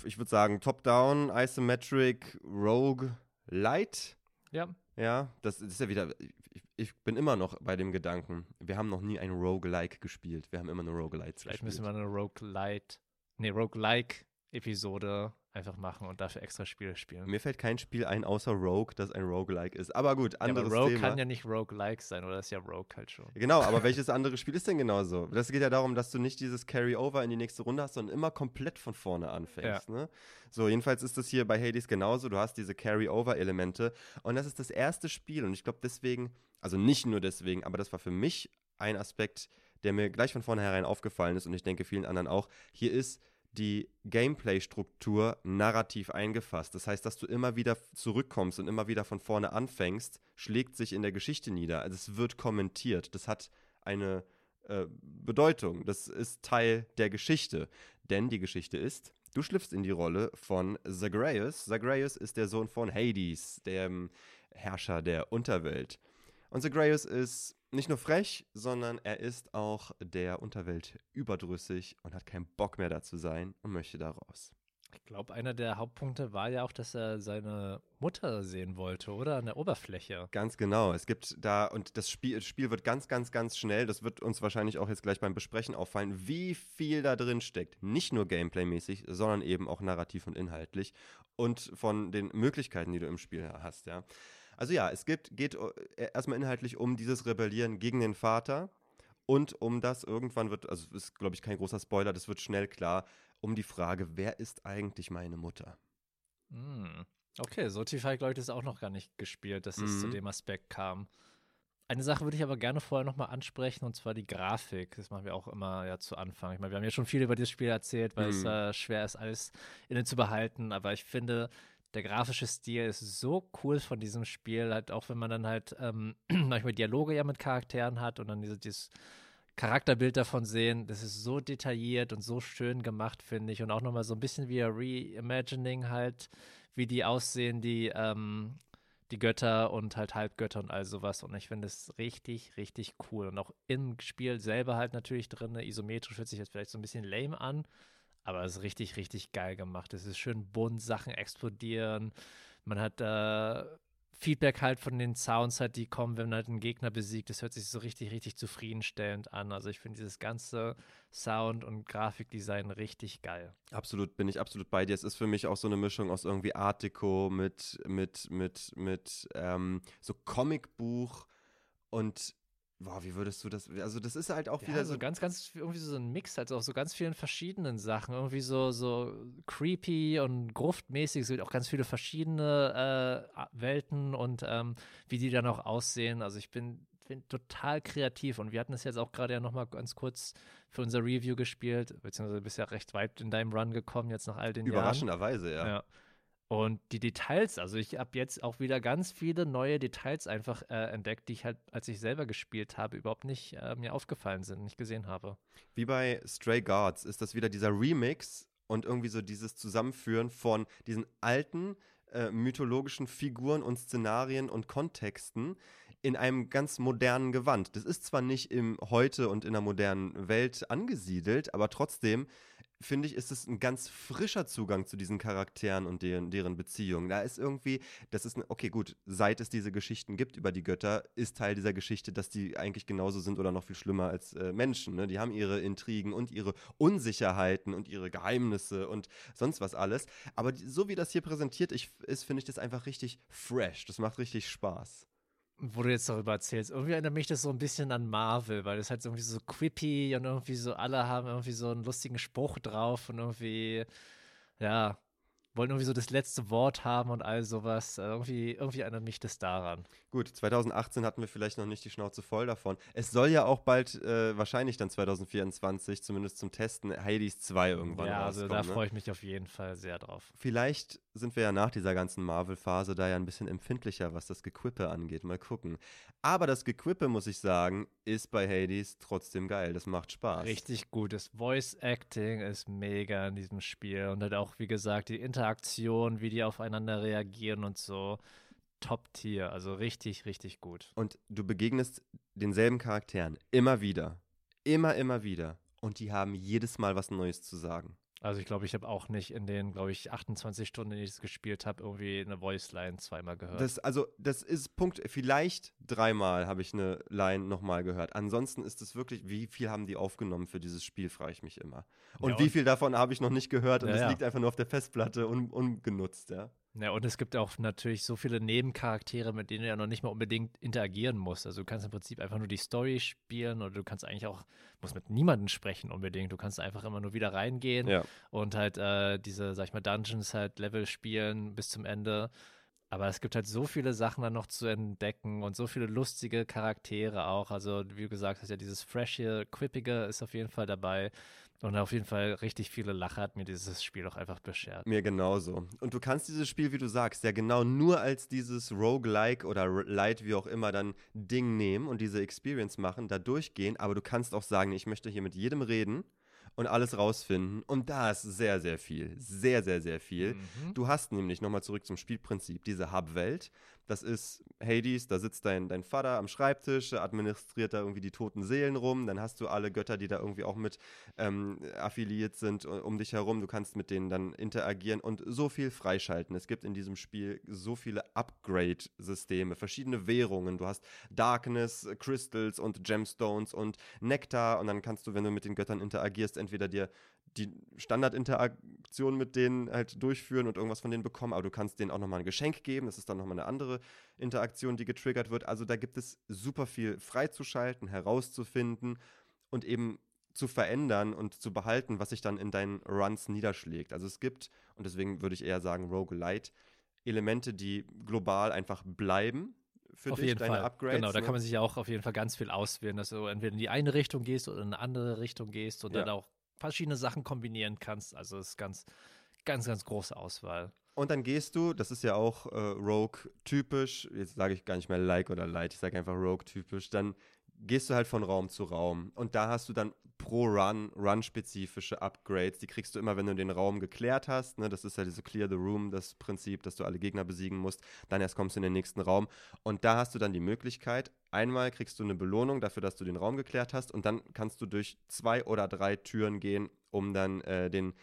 ich würde sagen, Top-Down, Isometric, Rogue Light. Ja. Ja, das ist ja wieder, ich, ich, bin immer noch bei dem Gedanken, wir haben noch nie ein Roguelike gespielt. Wir haben immer nur Roguelites Vielleicht gespielt. müssen wir eine Roguelite, nee, Roguelike Episode einfach machen und dafür extra Spiele spielen. Mir fällt kein Spiel ein, außer Rogue, das ein Roguelike ist. Aber gut, anderes ja, aber Rogue Thema. kann ja nicht Roguelike sein, oder das ist ja Rogue halt schon. Genau, aber welches andere Spiel ist denn genauso? Das geht ja darum, dass du nicht dieses Carry-Over in die nächste Runde hast, sondern immer komplett von vorne anfängst. Ja. Ne? So, jedenfalls ist das hier bei Hades genauso. Du hast diese Carry-Over-Elemente und das ist das erste Spiel und ich glaube deswegen, also nicht nur deswegen, aber das war für mich ein Aspekt, der mir gleich von vornherein aufgefallen ist und ich denke vielen anderen auch. Hier ist die Gameplay-Struktur narrativ eingefasst. Das heißt, dass du immer wieder zurückkommst und immer wieder von vorne anfängst, schlägt sich in der Geschichte nieder. Also es wird kommentiert. Das hat eine äh, Bedeutung. Das ist Teil der Geschichte. Denn die Geschichte ist, du schlüpfst in die Rolle von Zagreus. Zagreus ist der Sohn von Hades, dem Herrscher der Unterwelt. Und Zagreus ist nicht nur frech, sondern er ist auch der Unterwelt überdrüssig und hat keinen Bock mehr da zu sein und möchte da raus. Ich glaube, einer der Hauptpunkte war ja auch, dass er seine Mutter sehen wollte, oder? An der Oberfläche. Ganz genau. Es gibt da, und das Spiel, das Spiel wird ganz, ganz, ganz schnell, das wird uns wahrscheinlich auch jetzt gleich beim Besprechen auffallen, wie viel da drin steckt. Nicht nur gameplaymäßig, sondern eben auch narrativ und inhaltlich und von den Möglichkeiten, die du im Spiel hast, ja. Also ja, es gibt, geht äh, erstmal inhaltlich um dieses Rebellieren gegen den Vater und um das irgendwann wird, also ist glaube ich kein großer Spoiler, das wird schnell klar, um die Frage, wer ist eigentlich meine Mutter? Mm. Okay, so tief habe ich glaube ich das auch noch gar nicht gespielt, dass es zu mhm. dem Aspekt kam. Eine Sache würde ich aber gerne vorher nochmal ansprechen, und zwar die Grafik. Das machen wir auch immer ja zu Anfang. Ich meine, wir haben ja schon viel über dieses Spiel erzählt, weil mm. es äh, schwer ist, alles innen zu behalten. Aber ich finde, der grafische Stil ist so cool von diesem Spiel, halt auch wenn man dann halt ähm, manchmal Dialoge ja mit Charakteren hat und dann diese, dieses Charakterbild davon sehen, das ist so detailliert und so schön gemacht, finde ich. Und auch nochmal so ein bisschen wie ein Reimagining halt, wie die aussehen, die, ähm, die Götter und halt Halbgötter und all sowas. Und ich finde es richtig, richtig cool. Und auch im Spiel selber halt natürlich drin, isometrisch hört sich jetzt vielleicht so ein bisschen lame an, aber es ist richtig, richtig geil gemacht. Es ist schön bunt, Sachen explodieren. Man hat äh, Feedback halt von den Sounds halt, die kommen, wenn man halt einen Gegner besiegt. Das hört sich so richtig, richtig zufriedenstellend an. Also ich finde dieses ganze Sound- und Grafikdesign richtig geil. Absolut, bin ich absolut bei dir. Es ist für mich auch so eine Mischung aus irgendwie Art Deco mit, mit, mit, mit ähm, so Comicbuch und Boah, wie würdest du das? Also, das ist halt auch ja, wieder so. ganz, ganz, irgendwie so ein Mix, halt auch so ganz vielen verschiedenen Sachen. Irgendwie so, so creepy und gruftmäßig. Es gibt auch ganz viele verschiedene äh, Welten und ähm, wie die dann auch aussehen. Also, ich bin, bin total kreativ und wir hatten es jetzt auch gerade ja nochmal ganz kurz für unser Review gespielt, beziehungsweise bist ja recht weit in deinem Run gekommen, jetzt nach all den Überraschenderweise, Jahren. ja. ja. Und die Details, also ich habe jetzt auch wieder ganz viele neue Details einfach äh, entdeckt, die ich halt, als ich selber gespielt habe, überhaupt nicht äh, mir aufgefallen sind, nicht gesehen habe. Wie bei Stray Gods ist das wieder dieser Remix und irgendwie so dieses Zusammenführen von diesen alten äh, mythologischen Figuren und Szenarien und Kontexten in einem ganz modernen Gewand. Das ist zwar nicht im Heute und in der modernen Welt angesiedelt, aber trotzdem finde ich, ist es ein ganz frischer Zugang zu diesen Charakteren und deren, deren Beziehungen. Da ist irgendwie, das ist, okay, gut, seit es diese Geschichten gibt über die Götter, ist Teil dieser Geschichte, dass die eigentlich genauso sind oder noch viel schlimmer als äh, Menschen. Ne? Die haben ihre Intrigen und ihre Unsicherheiten und ihre Geheimnisse und sonst was alles. Aber die, so wie das hier präsentiert ich, ist, finde ich das einfach richtig fresh. Das macht richtig Spaß wo du jetzt darüber erzählst, irgendwie erinnert mich das so ein bisschen an Marvel, weil das halt irgendwie so quippy und irgendwie so alle haben irgendwie so einen lustigen Spruch drauf und irgendwie, ja, wollen irgendwie so das letzte Wort haben und all sowas. Also irgendwie, irgendwie erinnert mich das daran. Gut, 2018 hatten wir vielleicht noch nicht die Schnauze voll davon. Es soll ja auch bald, äh, wahrscheinlich dann 2024, zumindest zum Testen, Hades 2 irgendwann Ja, also da ne? freue ich mich auf jeden Fall sehr drauf. Vielleicht sind wir ja nach dieser ganzen Marvel-Phase da ja ein bisschen empfindlicher, was das Gequippe angeht. Mal gucken. Aber das Gequippe, muss ich sagen, ist bei Hades trotzdem geil. Das macht Spaß. Richtig gut. Das Voice-Acting ist mega in diesem Spiel. Und halt auch, wie gesagt, die Interaktion, wie die aufeinander reagieren und so. Top-Tier. Also richtig, richtig gut. Und du begegnest denselben Charakteren immer wieder. Immer, immer wieder. Und die haben jedes Mal was Neues zu sagen. Also ich glaube, ich habe auch nicht in den, glaube ich, 28 Stunden, die ich es gespielt habe, irgendwie eine Voice-Line zweimal gehört. Das, also, das ist Punkt, vielleicht dreimal habe ich eine Line nochmal gehört. Ansonsten ist es wirklich, wie viel haben die aufgenommen für dieses Spiel, frage ich mich immer. Und, ja, und wie viel davon habe ich noch nicht gehört und es ja, ja. liegt einfach nur auf der Festplatte un, ungenutzt, ja. Ja, und es gibt auch natürlich so viele Nebencharaktere, mit denen du ja noch nicht mal unbedingt interagieren musst. Also du kannst im Prinzip einfach nur die Story spielen oder du kannst eigentlich auch, musst mit niemandem sprechen unbedingt. Du kannst einfach immer nur wieder reingehen ja. und halt äh, diese, sag ich mal, Dungeons halt Level spielen bis zum Ende. Aber es gibt halt so viele Sachen dann noch zu entdecken und so viele lustige Charaktere auch. Also, wie du gesagt hast, ja, dieses freshe, quippige ist auf jeden Fall dabei. Und auf jeden Fall richtig viele Lacher hat mir dieses Spiel auch einfach beschert. Mir genauso. Und du kannst dieses Spiel, wie du sagst, ja genau nur als dieses Roguelike oder Light, wie auch immer, dann Ding nehmen und diese Experience machen, da durchgehen. Aber du kannst auch sagen, ich möchte hier mit jedem reden und alles rausfinden. Und da ist sehr, sehr viel. Sehr, sehr, sehr viel. Mhm. Du hast nämlich, nochmal zurück zum Spielprinzip, diese Hub-Welt. Das ist Hades, da sitzt dein, dein Vater am Schreibtisch, administriert da irgendwie die toten Seelen rum. Dann hast du alle Götter, die da irgendwie auch mit ähm, affiliiert sind um dich herum. Du kannst mit denen dann interagieren und so viel freischalten. Es gibt in diesem Spiel so viele Upgrade-Systeme, verschiedene Währungen. Du hast Darkness, Crystals und Gemstones und Nektar. Und dann kannst du, wenn du mit den Göttern interagierst, entweder dir die Standardinteraktion mit denen halt durchführen und irgendwas von denen bekommen, aber du kannst denen auch nochmal ein Geschenk geben. Das ist dann nochmal eine andere Interaktion, die getriggert wird. Also da gibt es super viel freizuschalten, herauszufinden und eben zu verändern und zu behalten, was sich dann in deinen Runs niederschlägt. Also es gibt, und deswegen würde ich eher sagen Roguelite, Elemente, die global einfach bleiben, für auf dich, jeden deine Fall. Upgrades. Genau, da kann man sich ja auch auf jeden Fall ganz viel auswählen, dass du entweder in die eine Richtung gehst oder in eine andere Richtung gehst und ja. dann auch verschiedene Sachen kombinieren kannst. Also es ist ganz, ganz, ganz große Auswahl. Und dann gehst du, das ist ja auch äh, Rogue-typisch, jetzt sage ich gar nicht mehr Like oder Light, ich sage einfach Rogue-typisch, dann gehst du halt von Raum zu Raum. Und da hast du dann pro Run, Run-spezifische Upgrades. Die kriegst du immer, wenn du den Raum geklärt hast. Ne? Das ist ja diese Clear the Room, das Prinzip, dass du alle Gegner besiegen musst. Dann erst kommst du in den nächsten Raum. Und da hast du dann die Möglichkeit, einmal kriegst du eine Belohnung dafür, dass du den Raum geklärt hast. Und dann kannst du durch zwei oder drei Türen gehen, um dann äh, den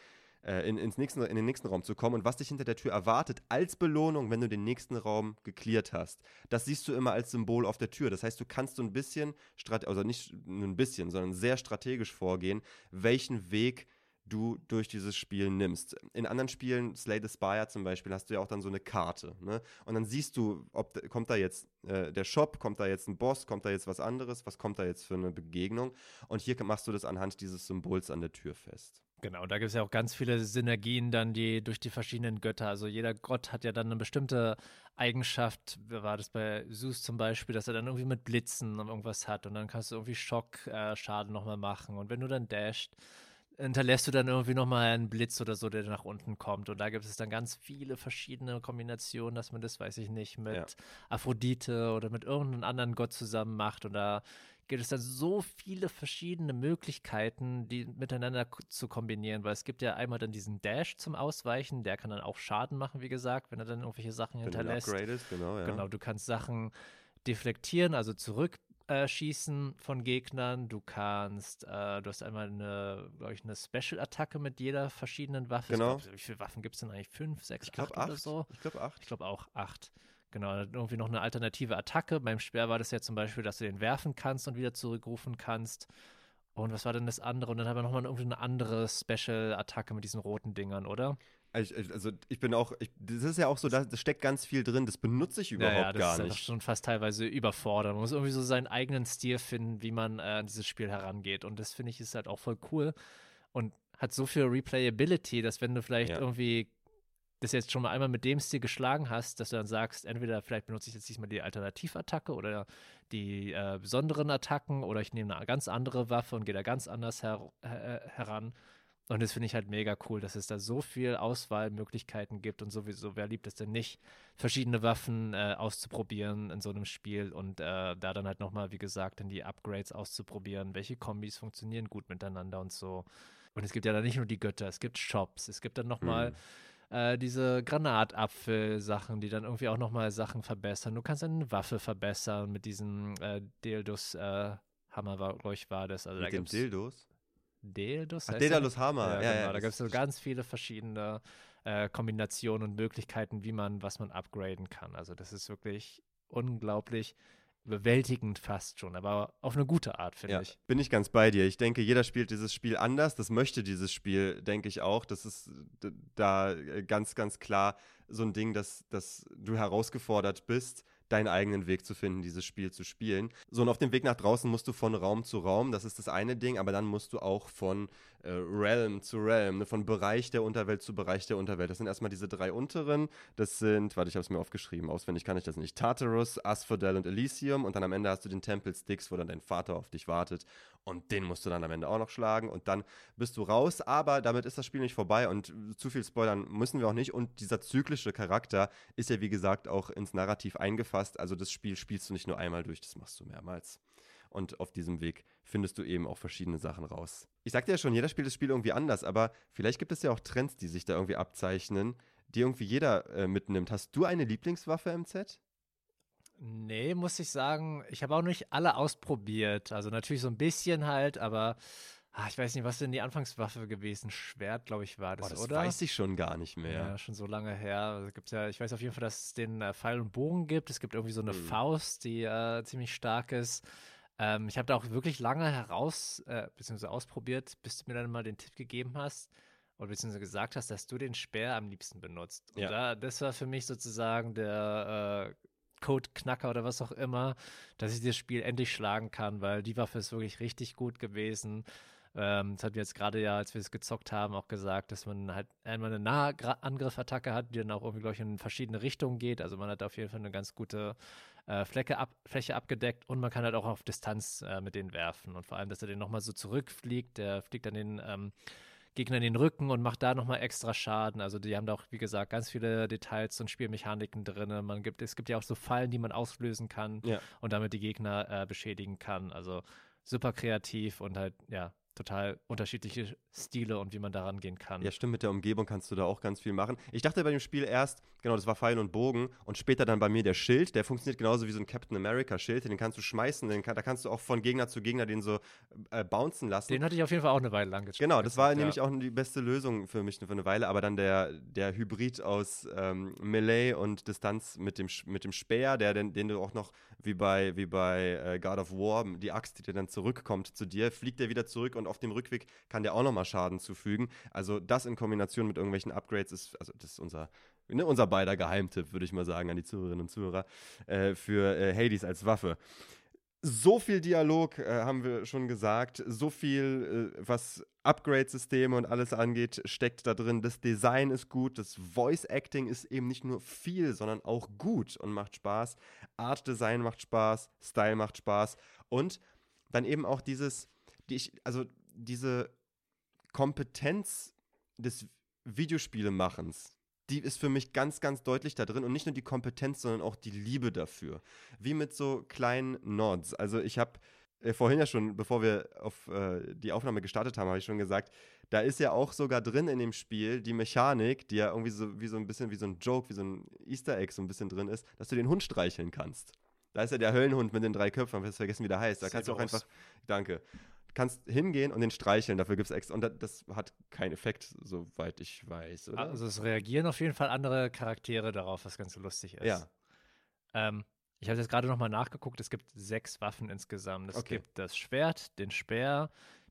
äh, in, ins nächsten, in den nächsten Raum zu kommen und was dich hinter der Tür erwartet als Belohnung, wenn du den nächsten Raum geklärt hast. Das siehst du immer als Symbol auf der Tür. Das heißt, du kannst so ein bisschen, also nicht nur ein bisschen, sondern sehr strategisch vorgehen, welchen Weg du durch dieses Spiel nimmst. In anderen Spielen, Slay the Spire zum Beispiel, hast du ja auch dann so eine Karte. Ne? Und dann siehst du, ob kommt da jetzt äh, der Shop, kommt da jetzt ein Boss, kommt da jetzt was anderes, was kommt da jetzt für eine Begegnung. Und hier machst du das anhand dieses Symbols an der Tür fest. Genau, da gibt es ja auch ganz viele Synergien dann, die durch die verschiedenen Götter. Also jeder Gott hat ja dann eine bestimmte Eigenschaft. Wie war das bei Zeus zum Beispiel, dass er dann irgendwie mit Blitzen irgendwas hat und dann kannst du irgendwie Schockschaden äh, nochmal machen. Und wenn du dann dasht, hinterlässt du dann irgendwie nochmal einen Blitz oder so, der nach unten kommt. Und da gibt es dann ganz viele verschiedene Kombinationen, dass man das, weiß ich nicht, mit ja. Aphrodite oder mit irgendeinem anderen Gott zusammen macht. Und da gibt es dann so viele verschiedene Möglichkeiten, die miteinander zu kombinieren, weil es gibt ja einmal dann diesen Dash zum Ausweichen, der kann dann auch Schaden machen, wie gesagt, wenn er dann irgendwelche Sachen wenn hinterlässt. genau, ja. Genau, du kannst Sachen deflektieren, also zurück äh, Schießen von Gegnern. Du kannst, äh, du hast einmal eine, glaube ich, eine Special-Attacke mit jeder verschiedenen Waffe. Genau. Glaub, wie viele Waffen gibt es denn eigentlich? Fünf, sechs, ich glaub, acht, acht oder so? Ich glaube acht. Ich glaube auch acht. Genau, irgendwie noch eine alternative Attacke. Beim Speer war das ja zum Beispiel, dass du den werfen kannst und wieder zurückrufen kannst. Und was war denn das andere? Und dann haben wir nochmal irgendwie eine andere Special-Attacke mit diesen roten Dingern, oder? Also ich bin auch, ich, das ist ja auch so, da steckt ganz viel drin, das benutze ich überhaupt ja, ja, gar nicht. Das ist schon fast teilweise überfordert. Man muss irgendwie so seinen eigenen Stil finden, wie man äh, an dieses Spiel herangeht. Und das finde ich ist halt auch voll cool und hat so viel Replayability, dass wenn du vielleicht ja. irgendwie das jetzt schon mal einmal mit dem Stil geschlagen hast, dass du dann sagst, entweder vielleicht benutze ich jetzt diesmal die Alternativattacke oder die äh, besonderen Attacken oder ich nehme eine ganz andere Waffe und gehe da ganz anders her her heran. Und das finde ich halt mega cool, dass es da so viel Auswahlmöglichkeiten gibt und sowieso, wer liebt es denn nicht, verschiedene Waffen äh, auszuprobieren in so einem Spiel und äh, da dann halt nochmal, wie gesagt, dann die Upgrades auszuprobieren, welche Kombis funktionieren gut miteinander und so. Und es gibt ja dann nicht nur die Götter, es gibt Shops, es gibt dann nochmal mhm. Äh, diese Granatapfel-Sachen, die dann irgendwie auch nochmal Sachen verbessern. Du kannst eine Waffe verbessern mit diesen äh, Dildos, äh, Hammer, glaube ich, war das. Also mit da den Dildos? Daedalus. Ach, Daedalus Hammer. Ja, ja, genau. ja, da gibt es so ganz viele verschiedene äh, Kombinationen und Möglichkeiten, wie man, was man upgraden kann. Also das ist wirklich unglaublich überwältigend fast schon, aber auf eine gute Art, finde ja, ich. Bin ich ganz bei dir. Ich denke, jeder spielt dieses Spiel anders. Das möchte dieses Spiel, denke ich auch. Das ist da ganz, ganz klar so ein Ding, dass, dass du herausgefordert bist, deinen eigenen Weg zu finden, dieses Spiel zu spielen. So, und auf dem Weg nach draußen musst du von Raum zu Raum, das ist das eine Ding, aber dann musst du auch von äh, Realm zu Realm, ne, von Bereich der Unterwelt zu Bereich der Unterwelt. Das sind erstmal diese drei unteren, das sind, warte, ich habe es mir aufgeschrieben, auswendig kann ich das nicht, Tartarus, Asphodel und Elysium. Und dann am Ende hast du den Tempel Styx, wo dann dein Vater auf dich wartet. Und den musst du dann am Ende auch noch schlagen. Und dann bist du raus, aber damit ist das Spiel nicht vorbei. Und zu viel spoilern müssen wir auch nicht. Und dieser zyklische Charakter ist ja wie gesagt auch ins Narrativ eingefasst, also das Spiel spielst du nicht nur einmal durch, das machst du mehrmals. Und auf diesem Weg findest du eben auch verschiedene Sachen raus. Ich sagte ja schon, jeder spielt das Spiel irgendwie anders, aber vielleicht gibt es ja auch Trends, die sich da irgendwie abzeichnen, die irgendwie jeder äh, mitnimmt. Hast du eine Lieblingswaffe im Z? Nee, muss ich sagen, ich habe auch nicht alle ausprobiert. Also natürlich so ein bisschen halt, aber ach, ich weiß nicht, was denn die Anfangswaffe gewesen? Schwert, glaube ich, war das, oh, das oder? Das weiß ich schon gar nicht mehr. Ja, schon so lange her. Also gibt's ja, ich weiß auf jeden Fall, dass es den äh, Pfeil und Bogen gibt. Es gibt irgendwie so eine mhm. Faust, die äh, ziemlich stark ist. Ähm, ich habe da auch wirklich lange heraus, äh, beziehungsweise ausprobiert, bis du mir dann mal den Tipp gegeben hast, oder beziehungsweise gesagt hast, dass du den Speer am liebsten benutzt. Und ja. da, das war für mich sozusagen der äh, Code-Knacker oder was auch immer, dass ich das Spiel endlich schlagen kann, weil die Waffe ist wirklich richtig gut gewesen. Ähm, das hat wir jetzt gerade ja, als wir es gezockt haben, auch gesagt, dass man halt einmal eine Nahangriff-Attacke hat, die dann auch irgendwie, glaube ich, in verschiedene Richtungen geht. Also man hat auf jeden Fall eine ganz gute äh, Fläche, ab, Fläche abgedeckt und man kann halt auch auf Distanz äh, mit denen werfen. Und vor allem, dass er den nochmal so zurückfliegt, der fliegt dann den ähm, Gegner in den Rücken und macht da nochmal extra Schaden. Also die haben da auch, wie gesagt, ganz viele Details und Spielmechaniken drin. Man gibt, es gibt ja auch so Fallen, die man auslösen kann ja. und damit die Gegner äh, beschädigen kann. Also super kreativ und halt, ja, total unterschiedliche Stile und wie man daran gehen kann. Ja, stimmt, mit der Umgebung kannst du da auch ganz viel machen. Ich dachte bei dem Spiel erst, genau, das war Pfeil und Bogen und später dann bei mir der Schild, der funktioniert genauso wie so ein Captain America Schild, den kannst du schmeißen, den kann, da kannst du auch von Gegner zu Gegner den so äh, bouncen lassen. Den hatte ich auf jeden Fall auch eine Weile lang gespielt. Genau, das war ja. nämlich auch die beste Lösung für mich für eine Weile, aber dann der, der Hybrid aus ähm, Melee und Distanz mit dem, mit dem Speer, der, den, den du auch noch wie bei, wie bei äh, God of War, die Axt, die dir dann zurückkommt zu dir, fliegt der wieder zurück und auf dem Rückweg kann der auch nochmal Schaden zufügen. Also das in Kombination mit irgendwelchen Upgrades ist, also das ist unser, ne, unser beider Geheimtipp, würde ich mal sagen, an die Zuhörerinnen und Zuhörer, äh, für äh, Hades als Waffe. So viel Dialog äh, haben wir schon gesagt, so viel, äh, was Upgrade-Systeme und alles angeht, steckt da drin. Das Design ist gut, das Voice-Acting ist eben nicht nur viel, sondern auch gut und macht Spaß. Art-Design macht Spaß, Style macht Spaß und dann eben auch dieses, die ich, also diese Kompetenz des Videospielemachens, die ist für mich ganz, ganz deutlich da drin und nicht nur die Kompetenz, sondern auch die Liebe dafür. Wie mit so kleinen Nods. Also ich habe äh, vorhin ja schon, bevor wir auf äh, die Aufnahme gestartet haben, habe ich schon gesagt, da ist ja auch sogar drin in dem Spiel die Mechanik, die ja irgendwie so wie so ein bisschen wie so ein Joke, wie so ein Easter Egg so ein bisschen drin ist, dass du den Hund streicheln kannst. Da ist ja der Höllenhund mit den drei Köpfen, ich habe vergessen, wie der heißt. Da kannst du auch einfach, danke, kannst hingehen und den streicheln, dafür gibt es extra. Und das, hat keinen Effekt, soweit ich weiß, oder? Also es reagieren auf jeden Fall andere Charaktere darauf, was ganz lustig ist. Ja. Ähm, ich habe jetzt gerade nochmal nachgeguckt, es gibt sechs Waffen insgesamt. Es Okay. gibt das Schwert, den Speer,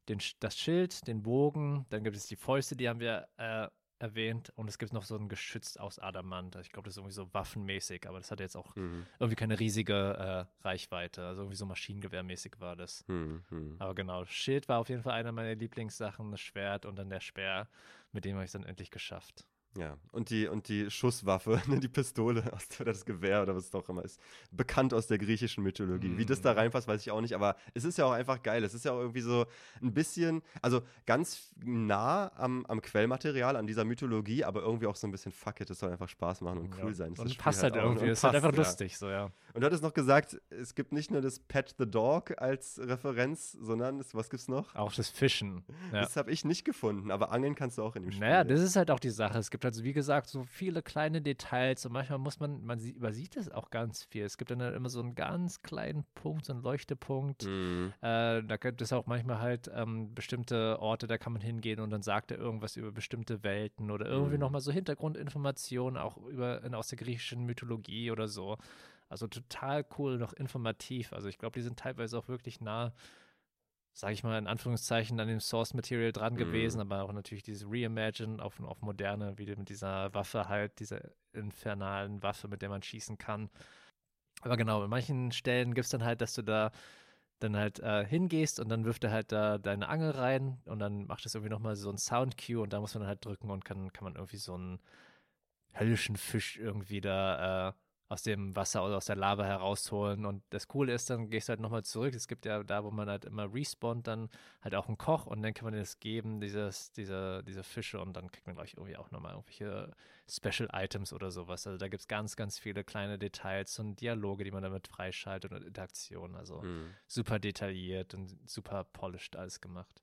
den, das Schild, den Bogen, dann gibt es die Fäuste, die haben wir äh, erwähnt, und es gibt noch so ein Geschütz aus Adamant. Ich glaube, das ist irgendwie so waffenmäßig, aber das hat jetzt auch Hm, irgendwie keine riesige äh, Reichweite. Also irgendwie so maschinengewehrmäßig war das. hm, hm. Aber genau, Schild war auf jeden Fall einer meiner Lieblingssachen, das Schwert und dann der Speer. Mit dem habe ich es dann endlich geschafft. Ja, und die, und die Schusswaffe, ne, die Pistole oder das Gewehr oder was es auch immer ist, bekannt aus der griechischen Mythologie. Wie das da Mhm. reinpasst, weiß ich auch nicht, aber es ist ja auch einfach geil. Es ist ja auch irgendwie so ein bisschen, also ganz nah am, am Quellmaterial, an dieser Mythologie, aber irgendwie auch so ein bisschen fuck it, es soll einfach Spaß machen und cool Ja. sein. Das das Und passt halt auch. irgendwie, Und ist halt einfach ja. lustig, so ja. Und du hattest noch gesagt, es gibt nicht nur das Pet the Dog als Referenz, sondern es, was gibt's noch? Auch das Fischen. Ja. Das habe ich nicht gefunden, aber angeln kannst du auch in dem Spiel. Naja, das ist halt auch die Sache. Es gibt halt, wie gesagt, so viele kleine Details und manchmal muss man, man sie- übersieht es auch ganz viel. Es gibt dann halt immer so einen ganz kleinen Punkt, so einen Leuchtepunkt. Mhm. Äh, da gibt es auch manchmal halt ähm, bestimmte Orte, da kann man hingehen und dann sagt er irgendwas über bestimmte Welten oder irgendwie Mhm. nochmal so Hintergrundinformationen, auch über aus der griechischen Mythologie oder so. Also total cool, noch informativ. Also ich glaube, die sind teilweise auch wirklich nah, sage ich mal in Anführungszeichen, an dem Source Material dran Mhm. gewesen, aber auch natürlich dieses Reimagine auf, auf moderne, wie mit dieser Waffe halt, dieser infernalen Waffe, mit der man schießen kann. Aber genau, in manchen Stellen gibt es dann halt, dass du da dann halt äh, hingehst und dann wirft er halt da deine Angel rein und dann macht es irgendwie nochmal so ein Sound-Cue und da muss man halt drücken und kann, kann man irgendwie so einen höllischen Fisch irgendwie da äh, aus dem Wasser oder aus der Lava herausholen. Und das Coole ist, dann gehst du halt nochmal zurück. Es gibt ja da, wo man halt immer respawnt, dann halt auch einen Koch und dann kann man das geben, dieses, diese, diese Fische und dann kriegt man, glaube ich, irgendwie auch nochmal irgendwelche Special Items oder sowas. Also da gibt es ganz, ganz viele kleine Details und Dialoge, die man damit freischaltet und Interaktionen. Also Mhm. super detailliert und super polished alles gemacht.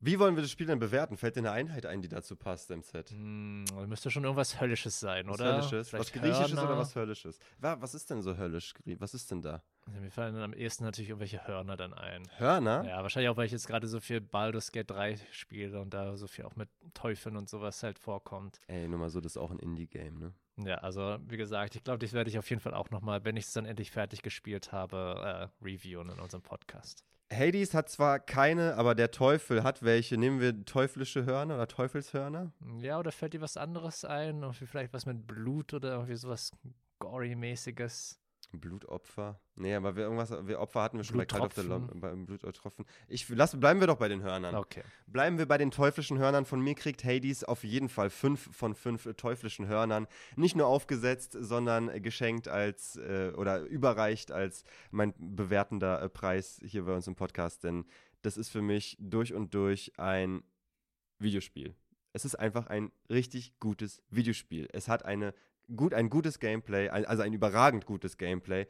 Wie wollen wir das Spiel denn bewerten? Fällt dir eine Einheit ein, die dazu passt, MZ? Hm, also müsste schon irgendwas Höllisches sein, Was oder? Höllisches? Was Griechisches Hörner? oder was Höllisches? Wa- Was ist denn so höllisch? Was ist denn da? Ja, mir fallen dann am ehesten natürlich irgendwelche Hörner dann ein. Hörner? Ja, wahrscheinlich auch, weil ich jetzt gerade so viel Baldur's Gate 3 spiele und da so viel auch mit Teufeln und sowas halt vorkommt. Ey, nur mal so, das ist auch ein Indie-Game, ne? Ja, also wie gesagt, ich glaube, das werde ich auf jeden Fall auch nochmal, wenn ich es dann endlich fertig gespielt habe, äh, reviewen in unserem Podcast. Hades hat zwar keine, aber der Teufel hat welche. Nehmen wir teuflische Hörner oder Teufelshörner? Ja, oder fällt dir was anderes ein? Vielleicht was mit Blut oder irgendwie sowas Gory-mäßiges? Blutopfer? Nee, aber wir irgendwas, wir Opfer hatten wir schon bei of the Bluttropfen. Lom- beim Bluttropfen. Ich lass, bleiben wir doch bei den Hörnern. Okay. Bleiben wir bei den teuflischen Hörnern. Von mir kriegt Hades auf jeden Fall fünf von fünf äh, teuflischen Hörnern. Nicht nur aufgesetzt, sondern geschenkt als äh, oder überreicht als mein bewertender äh, Preis hier bei uns im Podcast. Denn das ist für mich durch und durch ein Videospiel. Es ist einfach ein richtig gutes Videospiel. Es hat eine gut, ein gutes Gameplay, also ein überragend gutes Gameplay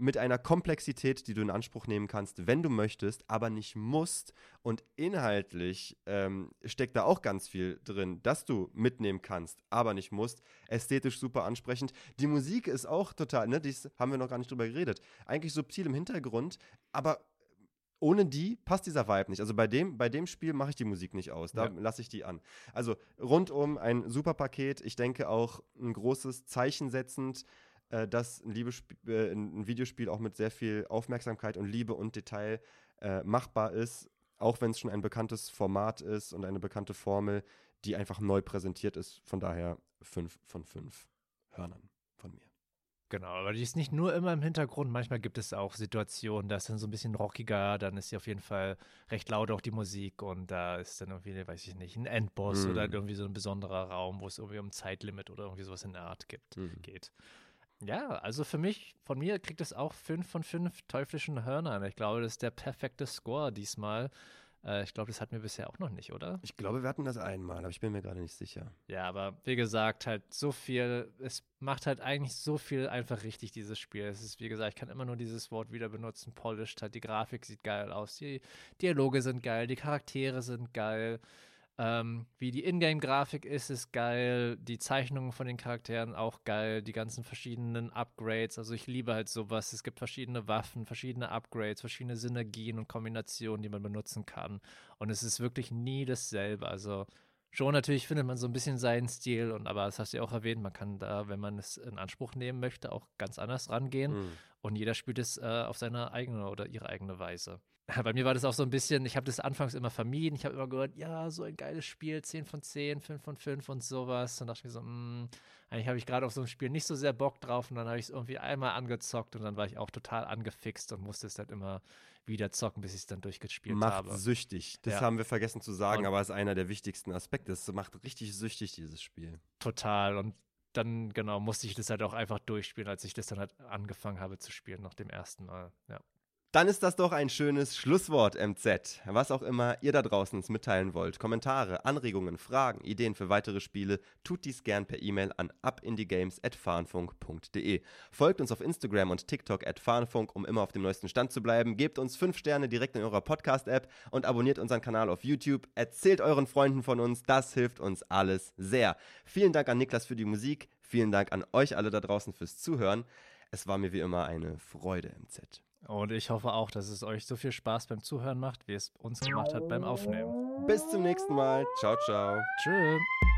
mit einer Komplexität, die du in Anspruch nehmen kannst, wenn du möchtest, aber nicht musst. Und inhaltlich ähm, steckt da auch ganz viel drin, dass du mitnehmen kannst, aber nicht musst. Ästhetisch super ansprechend. Die Musik ist auch total, ne, dies haben wir noch gar nicht drüber geredet. Eigentlich subtil im Hintergrund, aber ohne die passt dieser Vibe nicht. Also bei dem, bei dem Spiel mache ich die Musik nicht aus. Da ja. lasse ich die an. Also rundum ein super Paket. Ich denke auch ein großes Zeichen setzend äh, dass ein, äh, ein, Videospiel auch mit sehr viel Aufmerksamkeit und Liebe und Detail äh, machbar ist, auch wenn es schon ein bekanntes Format ist und eine bekannte Formel, die einfach neu präsentiert ist. Von daher fünf von fünf Hörnern von mir. Genau, aber die ist nicht nur immer im Hintergrund. Manchmal gibt es auch Situationen, da ist dann so ein bisschen rockiger, dann ist sie auf jeden Fall recht laut auch die Musik und da ist dann irgendwie, weiß ich nicht, ein Endboss mm. oder irgendwie so ein besonderer Raum, wo es irgendwie um Zeitlimit oder irgendwie sowas in der Art gibt, mm. geht. Ja, also für mich, von mir kriegt es auch 5 von 5 teuflischen Hörnern. Ich glaube, das ist der perfekte Score diesmal. Äh, ich glaube, das hatten wir bisher auch noch nicht, oder? Ich glaube, wir hatten das einmal, aber ich bin mir gerade nicht sicher. Ja, aber wie gesagt, halt so viel, es macht halt eigentlich so viel einfach richtig, dieses Spiel. Es ist, wie gesagt, ich kann immer nur dieses Wort wieder benutzen, polished halt, die Grafik sieht geil aus, die Dialoge sind geil, die Charaktere sind geil. Ähm, wie die Ingame-Grafik ist, ist geil. Die Zeichnungen von den Charakteren auch geil. Die ganzen verschiedenen Upgrades. Also ich liebe halt sowas. Es gibt verschiedene Waffen, verschiedene Upgrades, verschiedene Synergien und Kombinationen, die man benutzen kann. Und es ist wirklich nie dasselbe. Also schon natürlich findet man so ein bisschen seinen Stil. Und aber das hast du ja auch erwähnt, man kann da, wenn man es in Anspruch nehmen möchte, auch ganz anders rangehen. Mhm. Und jeder spielt es äh, auf seine eigene oder ihre eigene Weise. Bei mir war das auch so ein bisschen, ich habe das anfangs immer vermieden. Ich habe immer gehört, ja, so ein geiles Spiel, 10 von 10, 5 von 5 und sowas. Und dachte ich mir so, mh, hm, eigentlich habe ich gerade auf so ein Spiel nicht so sehr Bock drauf. Und dann habe ich es irgendwie einmal angezockt und dann war ich auch total angefixt und musste es dann immer wieder zocken, bis ich es dann durchgespielt macht habe. Macht süchtig. Das ja. haben wir vergessen zu sagen, und aber ist einer der wichtigsten Aspekte. Es macht richtig süchtig, dieses Spiel. Total. Und dann, genau, musste ich das halt auch einfach durchspielen, als ich das dann halt angefangen habe zu spielen nach dem ersten Mal. Ja. Dann ist das doch ein schönes Schlusswort, MZ. Was auch immer ihr da draußen mitteilen wollt, Kommentare, Anregungen, Fragen, Ideen für weitere Spiele, tut dies gern per E-Mail an upindiegames.farnfunk.de. Folgt uns auf Instagram und TikTok at Farnfunk, um immer auf dem neuesten Stand zu bleiben. Gebt uns 5 Sterne direkt in eurer Podcast-App und abonniert unseren Kanal auf YouTube. Erzählt euren Freunden von uns, das hilft uns alles sehr. Vielen Dank an Niklas für die Musik, vielen Dank an euch alle da draußen fürs Zuhören. Es war mir wie immer eine Freude, MZ. Und ich hoffe auch, dass es euch so viel Spaß beim Zuhören macht, wie es uns gemacht hat beim Aufnehmen. Bis zum nächsten Mal. Ciao, ciao. Tschüss.